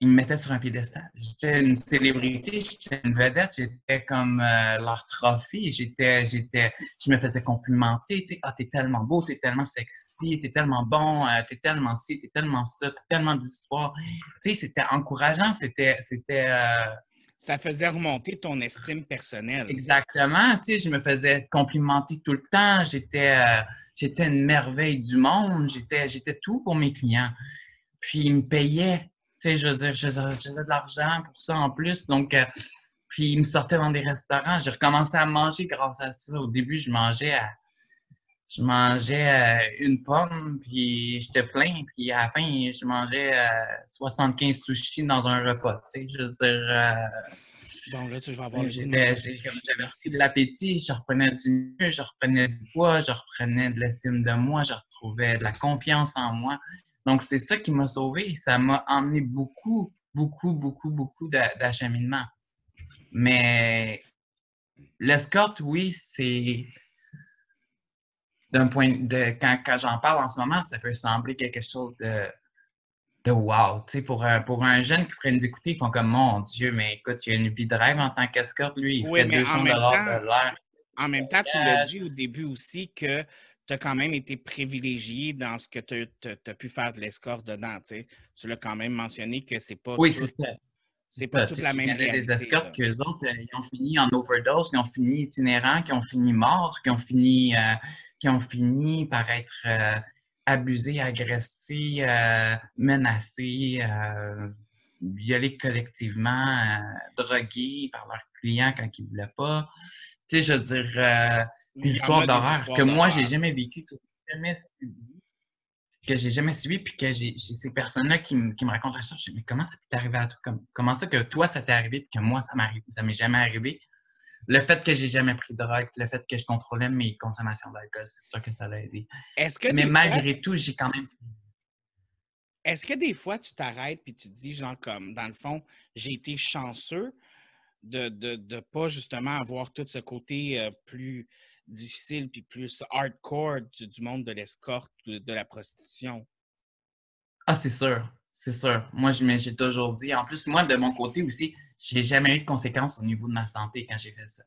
Speaker 2: ils me mettaient sur un piédestal. J'étais une célébrité, j'étais une vedette, j'étais comme euh, leur trophée. J'étais, j'étais, je me faisais complimenter. Tu sais, ah, t'es tellement beau, t'es tellement sexy, t'es tellement bon, euh, t'es tellement ci, t'es tellement ça, t'as tellement d'histoires. Tu sais, c'était encourageant, c'était, c'était.
Speaker 1: Ça faisait remonter ton estime personnelle.
Speaker 2: Exactement. Tu sais, je me faisais complimenter tout le temps. J'étais, j'étais une merveille du monde. J'étais, j'étais tout pour mes clients. Puis ils me payaient. Tu sais, je veux dire, j'avais de l'argent pour ça en plus. Donc, euh, puis ils me sortaient dans des restaurants. J'ai recommencé à manger grâce à ça. Au début, je mangeais à. je mangeais euh, une pomme, puis j'étais plein, puis à la fin, je mangeais 75 sushis dans un repas, tu sais, je veux dire...
Speaker 1: Bon, là, tu vas avoir
Speaker 2: J'avais reçu de l'appétit, je reprenais du mieux, je reprenais du poids, je reprenais de l'estime de moi, je retrouvais de la confiance en moi. Donc, c'est ça qui m'a sauvé. Ça m'a emmené beaucoup, beaucoup, beaucoup, beaucoup d'acheminement. Mais l'escorte, oui, c'est d'un point de quand, quand j'en parle en ce moment, ça peut sembler quelque chose de de wow. Tu sais, pour, un, pour un jeune qui prenne d'écouter, ils font comme mon Dieu, mais écoute, il a une vie de rêve en tant qu'escorte, lui, il fait 200 dollars de l'heure.
Speaker 1: En même temps, tu l'as dit au début aussi que tu as quand même été privilégié dans ce que tu as, pu faire de l'escorte dedans. Tu, sais. tu l'as quand même mentionné que c'est pas.
Speaker 2: Oui, c'est ça.
Speaker 1: C'est pas toute la même
Speaker 2: Il y a des escortes qu'eux autres, euh, ils ont fini en overdose, qui ont fini itinérants, qui ont fini morts, qui ont fini, euh, qui ont fini par être euh, abusés, agressés, menacés, violés collectivement, drogués par leurs clients quand ils ne voulaient pas. Tu sais, je veux dire, des histoires d'horreur que moi, j'ai jamais vécu, que j'ai jamais suivi, que j'ai jamais suivi, puis que j'ai ces personnes-là qui, me racontent ça. Je me dis, mais comment ça peut t'arriver à toi? Comment ça que toi, ça t'est arrivé, puis que moi, ça m'arrive, ça m'est jamais arrivé? le fait que j'ai jamais pris de drogue, le fait que je contrôlais mes consommations d'alcool, c'est sûr que ça l'a aidé. Mais malgré tout, j'ai quand même.
Speaker 1: Est-ce que des fois, tu t'arrêtes et tu te dis, genre, comme, dans le fond, j'ai été chanceux de ne de, pas justement avoir tout ce côté euh, plus difficile puis plus hardcore du, monde de l'escorte, de, de, la prostitution?
Speaker 2: Ah, c'est sûr. C'est sûr. Moi, j'ai toujours dit. En plus, moi, de mon côté aussi, j'ai jamais eu de conséquences au niveau de ma santé quand j'ai fait ça.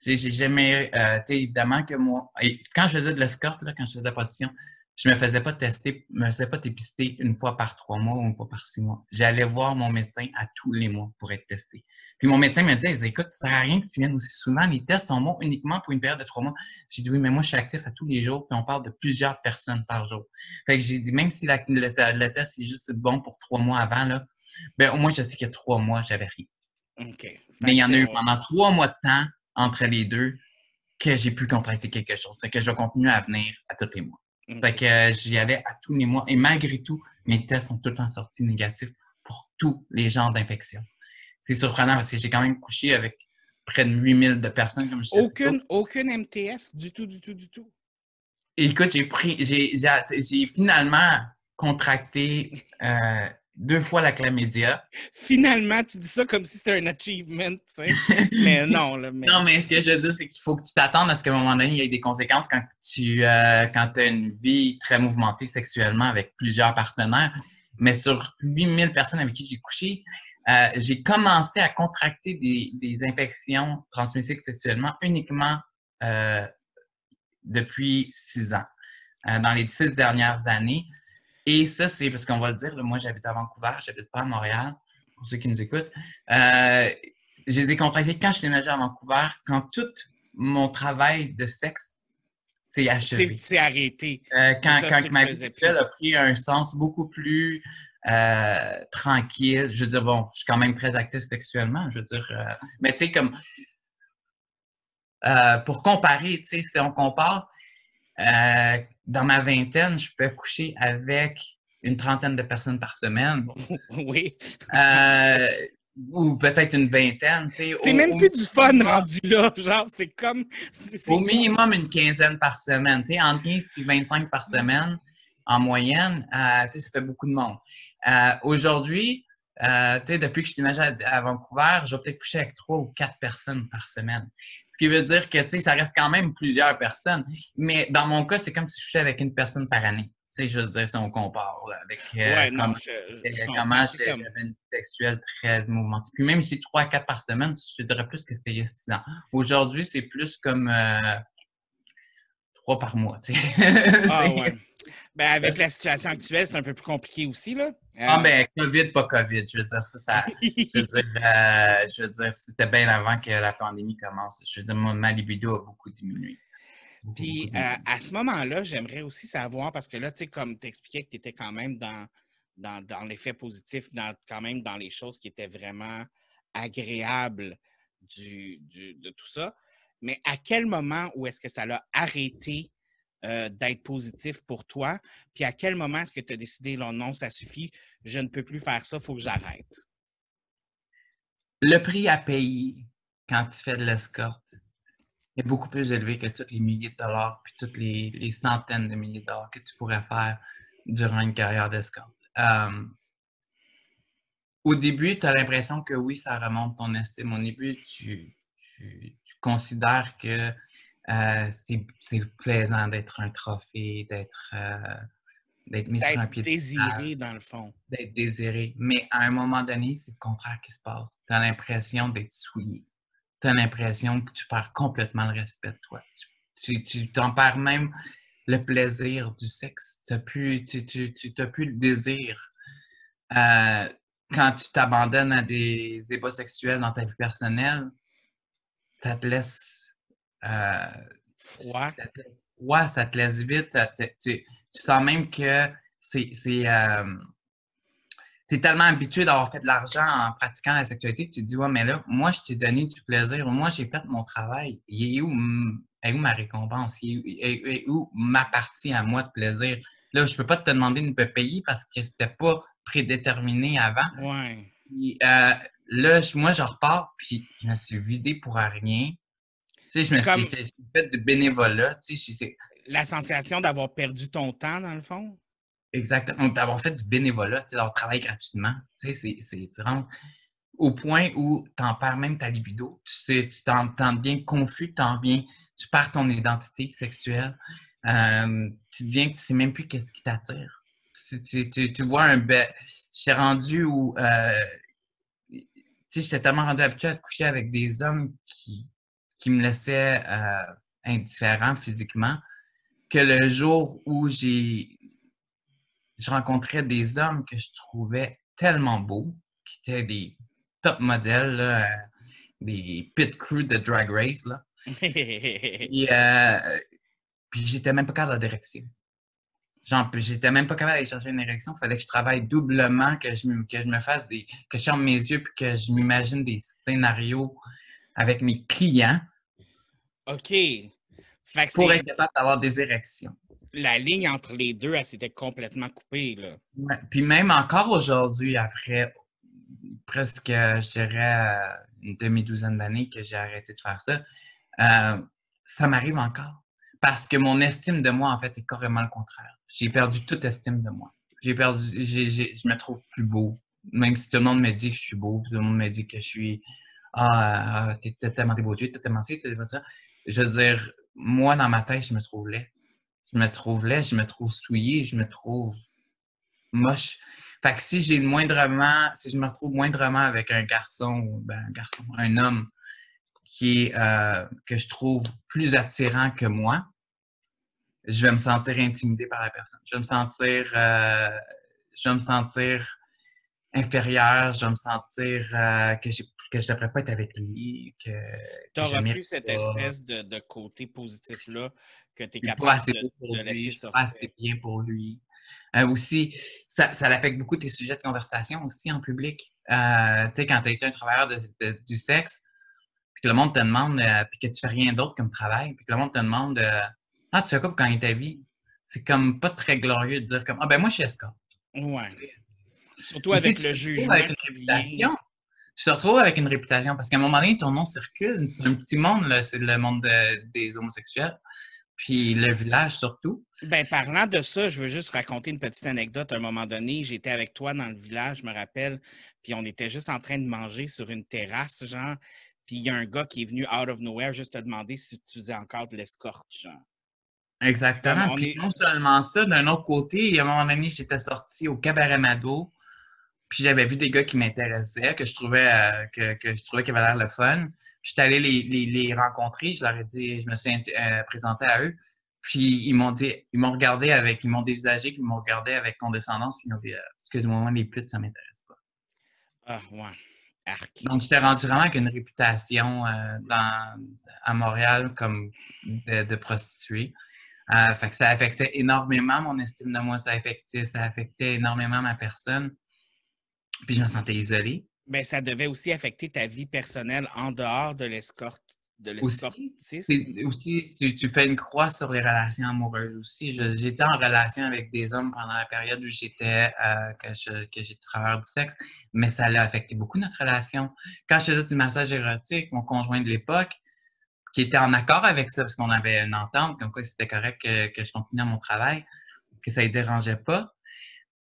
Speaker 2: J'ai jamais, euh, tu sais, évidemment que moi, quand je faisais de l'escorte, quand je faisais la position, je me faisais pas tester, me faisais pas dépister une fois par trois mois ou une fois par six mois. J'allais voir mon médecin à tous les mois pour être testé. Puis mon médecin me disait, écoute, ça sert à rien que tu viennes aussi souvent. Les tests sont bons uniquement pour une période de trois mois. J'ai dit, oui, mais moi, je suis actif à tous les jours, puis on parle de plusieurs personnes par jour. Fait que j'ai dit, même si le, test est juste bon pour trois mois avant, là, ben, au moins, je sais que trois mois, j'avais rien. Mais il y en a eu pendant trois mois de temps entre les deux que j'ai pu contracter quelque chose. C'est que je continue à venir à tous les mois. Fait que euh, j'y allais à tous les mois. Et malgré tout, mes tests sont tout le temps sortis négatifs pour tous les genres d'infections. C'est surprenant parce que j'ai quand même couché avec près de 8000 de personnes, comme je
Speaker 1: aucune, aucune MTS du tout, du tout, du tout.
Speaker 2: écoute, j'ai pris, j'ai finalement contracté euh, deux fois la chlamydia.
Speaker 1: Finalement, tu dis ça comme si c'était un achievement, tu sais. mais non, là,
Speaker 2: Non, mais ce que je veux dire, c'est qu'il faut que tu t'attendes à ce qu'à un moment donné, il y ait des conséquences quand tu euh, quand as une vie très mouvementée sexuellement avec plusieurs partenaires. Mais sur 8000 personnes avec qui j'ai couché, euh, j'ai commencé à contracter des, des, infections transmissibles sexuellement uniquement euh, depuis six ans. dans les six dernières années, et ça, c'est parce qu'on va le dire, moi j'habite à Vancouver, j'habite pas à Montréal, pour ceux qui nous écoutent. Euh, je les ai contractés quand je suis déménagé à Vancouver, quand tout mon travail de sexe s'est achevé.
Speaker 1: C'est arrêté.
Speaker 2: Euh, quand quand ma vie sexuelle a pris un sens beaucoup plus euh, tranquille. Je veux dire, bon, je suis quand même très actif sexuellement, je veux dire. Euh, mais tu sais, comme. Euh, pour comparer, tu sais, si on compare, dans ma vingtaine, je pouvais coucher avec une trentaine de personnes par semaine.
Speaker 1: Oui.
Speaker 2: Euh, ou peut-être une vingtaine.
Speaker 1: C'est même plus du fun rendu là. Genre, c'est comme.
Speaker 2: Au minimum une quinzaine par semaine. entre 15 et 25 par semaine en moyenne, euh, ça fait beaucoup de monde. Euh, aujourd'hui, euh, depuis que je suis à, à Vancouver, je vais peut-être coucher avec trois ou quatre personnes par semaine. Ce qui veut dire que ça reste quand même plusieurs personnes. Mais dans mon cas, c'est comme si je couchais avec une personne par année. sais, je veux dire, si on compare avec euh, comment j'avais une vie sexuelle très mouvementée. Puis même si trois à quatre par semaine, je te dirais plus que c'était il y a six ans. Aujourd'hui, c'est plus comme euh, trois par mois.
Speaker 1: ah ouais. Ben, avec la situation actuelle, c'est un peu plus compliqué aussi, là.
Speaker 2: Ah, mais ben, COVID, pas COVID. Je veux dire, ça, ça je veux dire, euh, je veux dire c'était bien avant que la pandémie commence. Je veux dire, ma libido a beaucoup diminué.
Speaker 1: Puis, euh, à ce moment-là, j'aimerais aussi savoir, parce que là, tu sais, comme tu expliquais que tu étais quand même dans, dans, dans l'effet positif, dans, quand même dans les choses qui étaient vraiment agréables du, du, de tout ça. Mais à quel moment où est-ce que ça l'a arrêté euh, d'être positif pour toi? Puis à quel moment est-ce que tu as décidé, non, non, ça suffit, je ne peux plus faire ça, il faut que j'arrête?
Speaker 2: Le prix à payer quand tu fais de l'escorte est beaucoup plus élevé que tous les milliers de dollars puis toutes les, centaines de milliers de dollars que tu pourrais faire durant une carrière d'escorte. au début, tu as l'impression que oui, ça remonte ton estime. Au début, tu, considères que euh, c'est plaisant d'être un trophée, d'être euh, mis sur un pied
Speaker 1: désiré, dans le fond.
Speaker 2: D'être désiré. Mais à un moment donné, c'est le contraire qui se passe. Tu as l'impression d'être souillé. Tu as l'impression que tu perds complètement le respect de toi. Tu t'en perds même le plaisir du sexe. As plus, tu n'as plus le désir. Euh, quand tu t'abandonnes à des ébats sexuels dans ta vie personnelle, ça te laisse.
Speaker 1: Euh, Froid.
Speaker 2: ouais, ça te laisse vite. Tu, sens même que c'est. Euh, tu es tellement habitué d'avoir fait de l'argent en pratiquant la sexualité que tu te dis, ouais, mais là, moi, je t'ai donné du plaisir. Moi, j'ai fait mon travail. Il est où, est où ma récompense? Il est où, ma partie à moi de plaisir? Là, je peux pas te demander de me payer parce que c'était pas prédéterminé avant.
Speaker 1: Ouais.
Speaker 2: Euh, là, moi, je repars, puis je me suis vidé pour rien. Tu sais, je me suis fait, de bénévolat. Tu sais,
Speaker 1: La sensation d'avoir perdu ton temps, dans le fond?
Speaker 2: Exactement. D'avoir fait du bénévolat, d'avoir travaillé gratuitement. Tu sais, c'est au point où tu en perds même ta libido. Tu t'en bien confus, bien, tu perds ton identité sexuelle. Euh, tu deviens que tu sais même plus qu'est-ce qui t'attire. Tu, tu, vois un... Je suis rendu où... Euh, j'étais tellement rendu habitué à coucher avec des hommes qui, qui me laissaient euh, indifférent physiquement que le jour où j'ai je rencontrais des hommes que je trouvais tellement beaux, qui étaient des top modèles, euh, des pit crew de Drag Race. Là. Et, euh, puis j'étais même pas capable de direction. Genre, j'étais même pas capable d'aller chercher une érection. Il fallait que je travaille doublement, que je, que je me fasse des. que je ferme mes yeux puis que je m'imagine des scénarios avec mes clients.
Speaker 1: OK.
Speaker 2: pour être capable d'avoir des érections.
Speaker 1: La ligne entre les deux, elle s'était complètement coupée. Là.
Speaker 2: Puis même encore aujourd'hui, après presque, je dirais, une demi-douzaine d'années que j'ai arrêté de faire ça, euh, ça m'arrive encore. Parce que mon estime de moi, en fait, est carrément le contraire. J'ai perdu toute estime de moi. J'ai perdu, je me trouve plus beau. Même si tout le monde me dit que je suis beau, tout le monde me dit que je suis. Ah, ah t'es tellement des beaux yeux, t'es tellement ci, t'es ça. Je veux dire, moi, dans ma tête, je me trouve laid. Je me trouve laid, je me trouve souillé, je me trouve moche. Fait que si j'ai moindrement, si je me retrouve moindrement avec un garçon, ben, un garçon, un homme qui est, euh, que je trouve plus attirant que moi, je vais me sentir intimidé par la personne. Je vais me sentir, euh, je vais me sentir inférieur, je vais me sentir euh, que, je ne devrais pas être avec lui. Que,
Speaker 1: tu n'auras plus cette espèce de, côté positif-là que tu es capable de, laisser sortir. Pas
Speaker 2: assez bien pour lui. Euh, aussi, ça, ça, affecte beaucoup tes sujets de conversation aussi en public. tu sais, quand tu as été un travailleur du sexe, puis que le monde te demande, puis que tu fais rien d'autre comme travail, puis que le monde te demande ah, tu fais quoi pour gagner ta vie? C'est comme pas très glorieux de dire comme Ah ben moi je suis escorte.
Speaker 1: Ouais. Surtout avec le jugement. Avec une
Speaker 2: réputation. Tu te retrouves avec une réputation parce qu'à un moment donné, ton nom circule. C'est un petit monde, c'est le monde des homosexuels. Puis le village surtout.
Speaker 1: Ben, parlant de ça, je veux juste raconter une petite anecdote. À un moment donné, j'étais avec toi dans le village, je me rappelle, puis on était juste en train de manger sur une terrasse, genre. Puis il y a un gars qui est venu out of nowhere juste te demander si tu faisais encore de l'escorte, genre.
Speaker 2: Exactement. Puis non seulement ça, d'un autre côté, à un moment donné, j'étais sorti au Cabaret Mado, puis j'avais vu des gars qui m'intéressaient, que je trouvais euh, que, que, je trouvais qu'ils avaient l'air le fun. J'étais allé les, les, les, rencontrer, je leur ai dit, je me suis euh, présenté à eux. Puis ils m'ont dit, ils m'ont regardé avec, ils m'ont dévisagé, puis ils m'ont regardé avec condescendance, puis ils m'ont dit, euh, excuse-moi, les putes, ça m'intéresse pas.
Speaker 1: Ah, ouais.
Speaker 2: Donc, j'étais rendu vraiment avec une réputation dans, à Montréal comme de, de prostituée. Euh, fait que ça affectait énormément mon estime de moi, ça affectait, ça affectait énormément ma personne. Puis je me sentais isolée.
Speaker 1: Bien, ça devait aussi affecter ta vie personnelle en dehors de l'escorte. de
Speaker 2: l'escortisme. Aussi, tu, tu, fais une croix sur les relations amoureuses aussi. J'étais en relation avec des hommes pendant la période où j'étais, euh, que j'étais travailleur du sexe, mais ça a affecté beaucoup notre relation. Quand je faisais du massage érotique, mon conjoint de l'époque, qui était en accord avec ça, parce qu'on avait une entente, comme quoi c'était correct que, que je continuais mon travail, que ça ne dérangeait pas.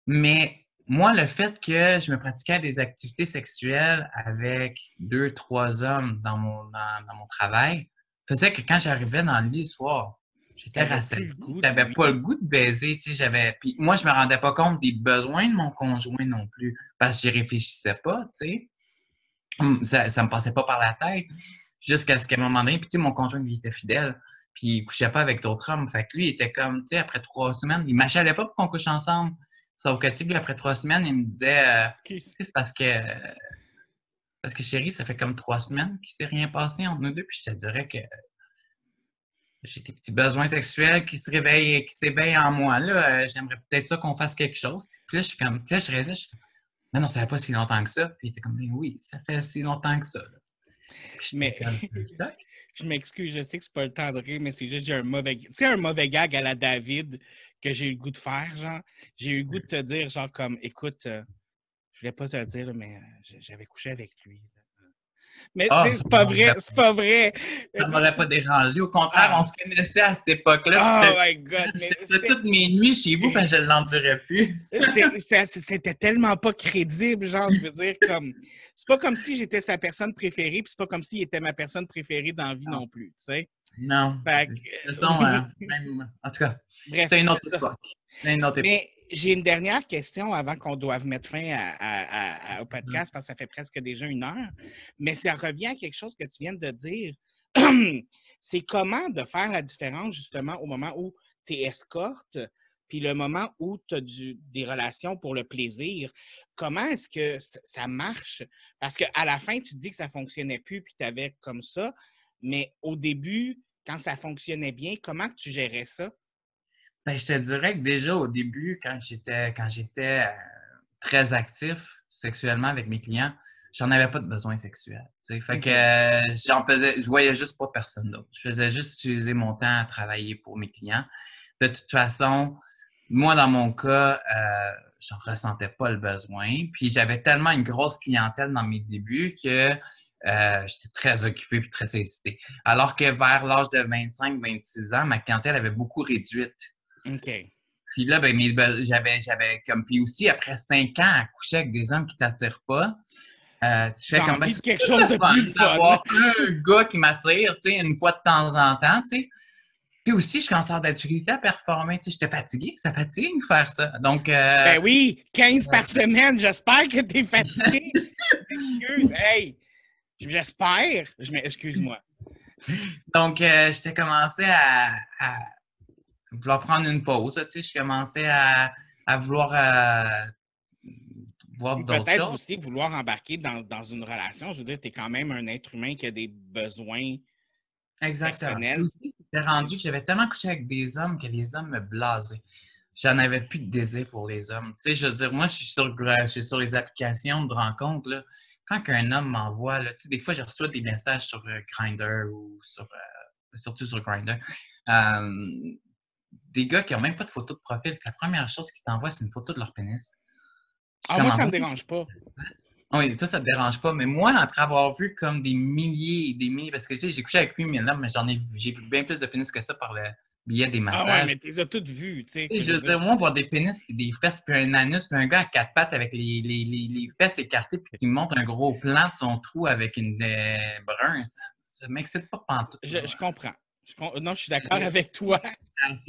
Speaker 2: Mais moi, le fait que je me pratiquais des activités sexuelles avec deux, trois hommes dans mon, dans, mon travail faisait que quand j'arrivais dans le lit le soir, j'étais rassasié. J'avais pas le goût de baiser, tu sais, j'avais... Puis moi, je me rendais pas compte des besoins de mon conjoint non plus, parce que j'y réfléchissais pas, tu sais. Hum, ça, ça me passait pas par la tête, jusqu'à ce qu'à un moment donné, puis tu sais, mon conjoint, lui, était fidèle, puis il couchait pas avec d'autres hommes. Fait que lui, il était comme, tu sais, après trois semaines, il m'achalait pas pour qu'on couche ensemble. Sauf que, tu sais, après trois semaines, il me disait, euh, c'est parce que, parce que chérie, ça fait comme trois semaines qu'il s'est rien passé entre nous deux. Puis je te dirais que j'ai des petits besoins sexuels qui se réveillent, qui s'éveillent en moi. Là, euh, j'aimerais peut-être ça qu'on fasse quelque chose. Puis là, je suis comme, puis là, je résiste. Mais non, ça fait pas si longtemps que ça. Puis il était comme, oui, ça fait si longtemps que ça.
Speaker 1: mais je m'excuse, je sais que c'est pas le temps de rire, mais c'est juste j'ai un mauvais, tu sais, un mauvais gag à la David que j'ai eu le goût de faire, genre. J'ai eu le goût de te dire, genre, comme, écoute, euh, je voulais pas te le dire, mais euh, j'avais couché avec lui. Mais ah, c'est pas vrai, c'est pas vrai.
Speaker 2: Ça m'aurait pas dérangé. Au contraire, ah. on se connaissait à cette époque-là.
Speaker 1: Oh my God!
Speaker 2: C'était toutes mes nuits chez vous, que je l'endurais plus.
Speaker 1: C'était tellement pas crédible, genre, je veux dire, comme... C'est pas comme si j'étais sa personne préférée, puis c'est pas comme s'il était ma personne préférée dans la vie non, plus, tu sais.
Speaker 2: Non. Fait que... Euh, même... En tout cas, c'est une autre histoire. Une autre
Speaker 1: Mais j'ai une dernière question avant qu'on doive mettre fin au podcast parce que ça fait presque déjà une heure. Mais ça revient à quelque chose que tu viens de dire. c'est comment de faire la différence justement au moment où tu es escorte puis le moment où tu as des relations pour le plaisir. Comment est-ce que ça marche? Parce qu'à la fin, tu dis que ça ne fonctionnait plus puis tu avais comme ça. Mais au début, quand ça fonctionnait bien, comment tu gérais ça?
Speaker 2: Ben, je te dirais que déjà au début, quand j'étais quand j'étais euh, très actif sexuellement avec mes clients, j'en avais pas de besoin sexuel. Fait que euh, j'en faisais, je voyais juste pas personne d'autre. Je faisais juste utiliser mon temps à travailler pour mes clients. De toute façon, moi, dans mon cas, euh, je ne ressentais pas le besoin. Puis j'avais tellement une grosse clientèle dans mes débuts que euh, j'étais très occupé et très sollicité. Alors que vers l'âge de 25-26 ans, ma clientèle avait beaucoup réduite.
Speaker 1: OK.
Speaker 2: Puis là, ben, j'avais, j'avais comme. Puis aussi, après cinq ans à coucher avec des hommes qui ne t'attirent pas, euh, tu fais comme. Ben,
Speaker 1: quelque chose de plus fun.
Speaker 2: D'avoir un gars qui m'attire, tu sais, une fois de temps en temps, tu sais. Puis aussi, je suis en sorte à performer. Tu sais, j'étais fatigué. Ça fatigue faire ça. Donc. Euh,
Speaker 1: ben oui, 15 par semaine. J'espère que tu es fatigué. hey, j'espère. Excuse-moi.
Speaker 2: Donc, euh, j'étais commencé à, vouloir prendre une pause. Tu sais, je commençais à, à vouloir euh, voir d'autres choses.
Speaker 1: Peut-être aussi vouloir embarquer dans, dans, une relation. Je veux dire, tu es quand même un être humain qui a des besoins Exactement. personnels.
Speaker 2: J'étais rendu que j'avais tellement couché avec des hommes que les hommes me blasaient. J'en avais plus de désir pour les hommes. Tu sais, je veux dire, moi, je suis sur, je suis sur les applications de rencontres. Là. Quand un homme m'envoie, tu sais, des fois, je reçois des messages sur euh, Grindr ou sur, euh, surtout sur Grindr. Euh, des gars qui n'ont même pas de photo de profil. La première chose qu'ils t'envoient, c'est une photo de leur pénis.
Speaker 1: Ah, moi, ça ne me dérange pas.
Speaker 2: Oui, ça, ça te dérange pas. Mais moi, après avoir vu comme des milliers et des milliers, parce que tu sais, j'ai couché avec lui, mais là, mais j'en ai j'ai vu bien plus de pénis que ça par le biais des massages. Ah ouais,
Speaker 1: mais tu les as toutes vues, tu sais.
Speaker 2: Je veux dire, moi, voir des pénis, des fesses, puis un anus, puis un gars à quatre pattes avec les, les, les, les fesses écartées, puis qui montre un gros plan de son trou avec une euh, brun, ça, ne m'excite pas pantoute.
Speaker 1: Je, je comprends. Non, je suis d'accord avec toi.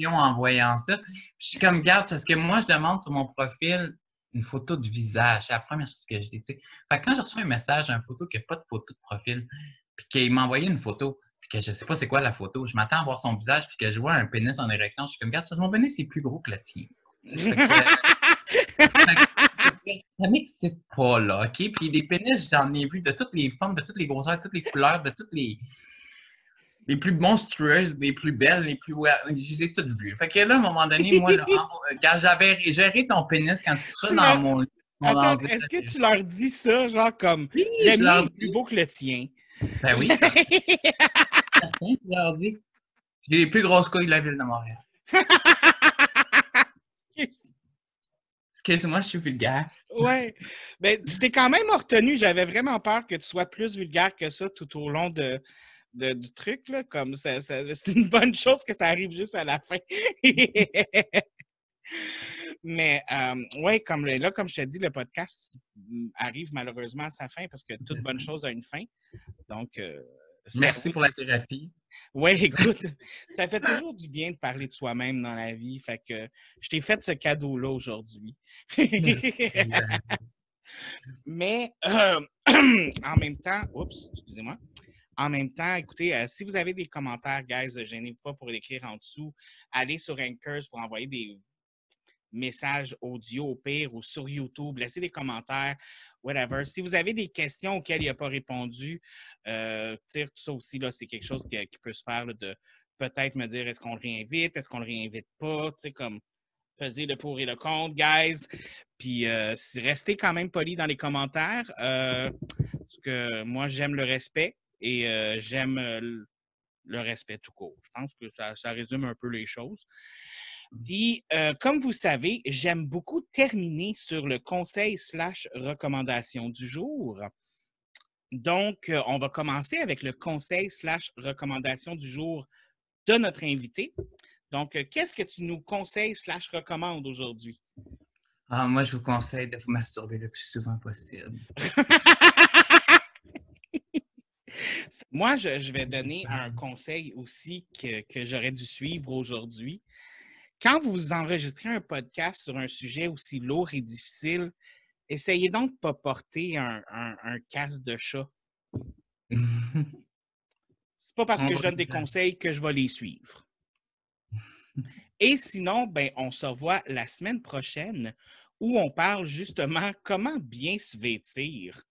Speaker 2: en voyant ça. Je suis comme, garde, parce que moi, je demande sur mon profil une photo de visage. C'est la première chose que je dis. Fait quand je reçois un message, une photo qui n'a pas de photo de profil, puis qu'il m'a envoyé une photo, puis que je ne sais pas c'est quoi la photo, je m'attends à voir son visage, puis que je vois un pénis en érection, je suis comme, regarde, mon pénis est plus gros que le tien. ça m'excite pas, là, OK? Puis des pénis, j'en ai vu de toutes les formes, de toutes les grosseurs, de toutes les couleurs, de toutes les les plus monstrueuses, les plus belles, les plus. Je les ai toutes vues. Fait que là, à un moment donné, moi, j'avais géré ton pénis quand tu seras dans mon.
Speaker 1: Attends, est-ce que tu leur dis ça, genre comme oui, le mien est plus beau que le tien?
Speaker 2: Ben oui. Je leur dis. J'ai les plus grosses couilles de la ville de Montréal. Excuse-moi, je suis vulgaire.
Speaker 1: ouais. Ben, tu t'es quand même retenu. J'avais vraiment peur que tu sois plus vulgaire que ça tout au long de, de- du truc. Là. Comme ça, ça- c'est une bonne chose que ça arrive juste à la fin. Mais euh, ouais, comme là, comme je t'ai dit, le podcast arrive malheureusement à sa fin parce que toute bonne chose a une fin. Donc, euh,
Speaker 2: Merci pour la thérapie.
Speaker 1: Ouais, écoute, ça fait toujours du bien de parler de soi-même dans la vie. Fait que je t'ai fait ce cadeau-là aujourd'hui. Mais euh, en même temps, oups, excusez-moi. En même temps, écoutez, euh, si vous avez des commentaires, guys, ne gênez-vous pas pour l'écrire en dessous. Allez sur Anchors pour envoyer des messages audio au pire ou sur YouTube. Laissez des commentaires, whatever. Si vous avez des questions auxquelles il n'a pas répondu, euh, tout ça aussi, là, c'est quelque chose qui, qui peut se faire de peut-être me dire est-ce qu'on le réinvite, est-ce qu'on le réinvite pas, tu sais, comme peser le pour et le contre, guys. Puis euh, restez quand même poli dans les commentaires, euh, parce que moi, j'aime le respect et euh, j'aime le- respect tout court. Je pense que ça, ça résume un peu les choses. Puis, euh, comme vous savez, j'aime beaucoup terminer sur le conseil slash recommandation du jour. Donc, on va commencer avec le conseil slash recommandation du jour de notre invité. Donc, qu'est-ce que tu nous conseilles slash recommandes aujourd'hui?
Speaker 2: Ah, moi, je vous conseille de vous masturber le plus souvent possible.
Speaker 1: Moi, je, je vais donner un conseil aussi que, que j'aurais dû suivre aujourd'hui. Quand vous enregistrez un podcast sur un sujet aussi lourd et difficile, essayez donc de ne pas porter un, un- un casque de chat. C'est pas parce que je donne des conseils que je vais les suivre. Et sinon, ben, on se revoit la semaine prochaine où on parle justement comment bien se vêtir.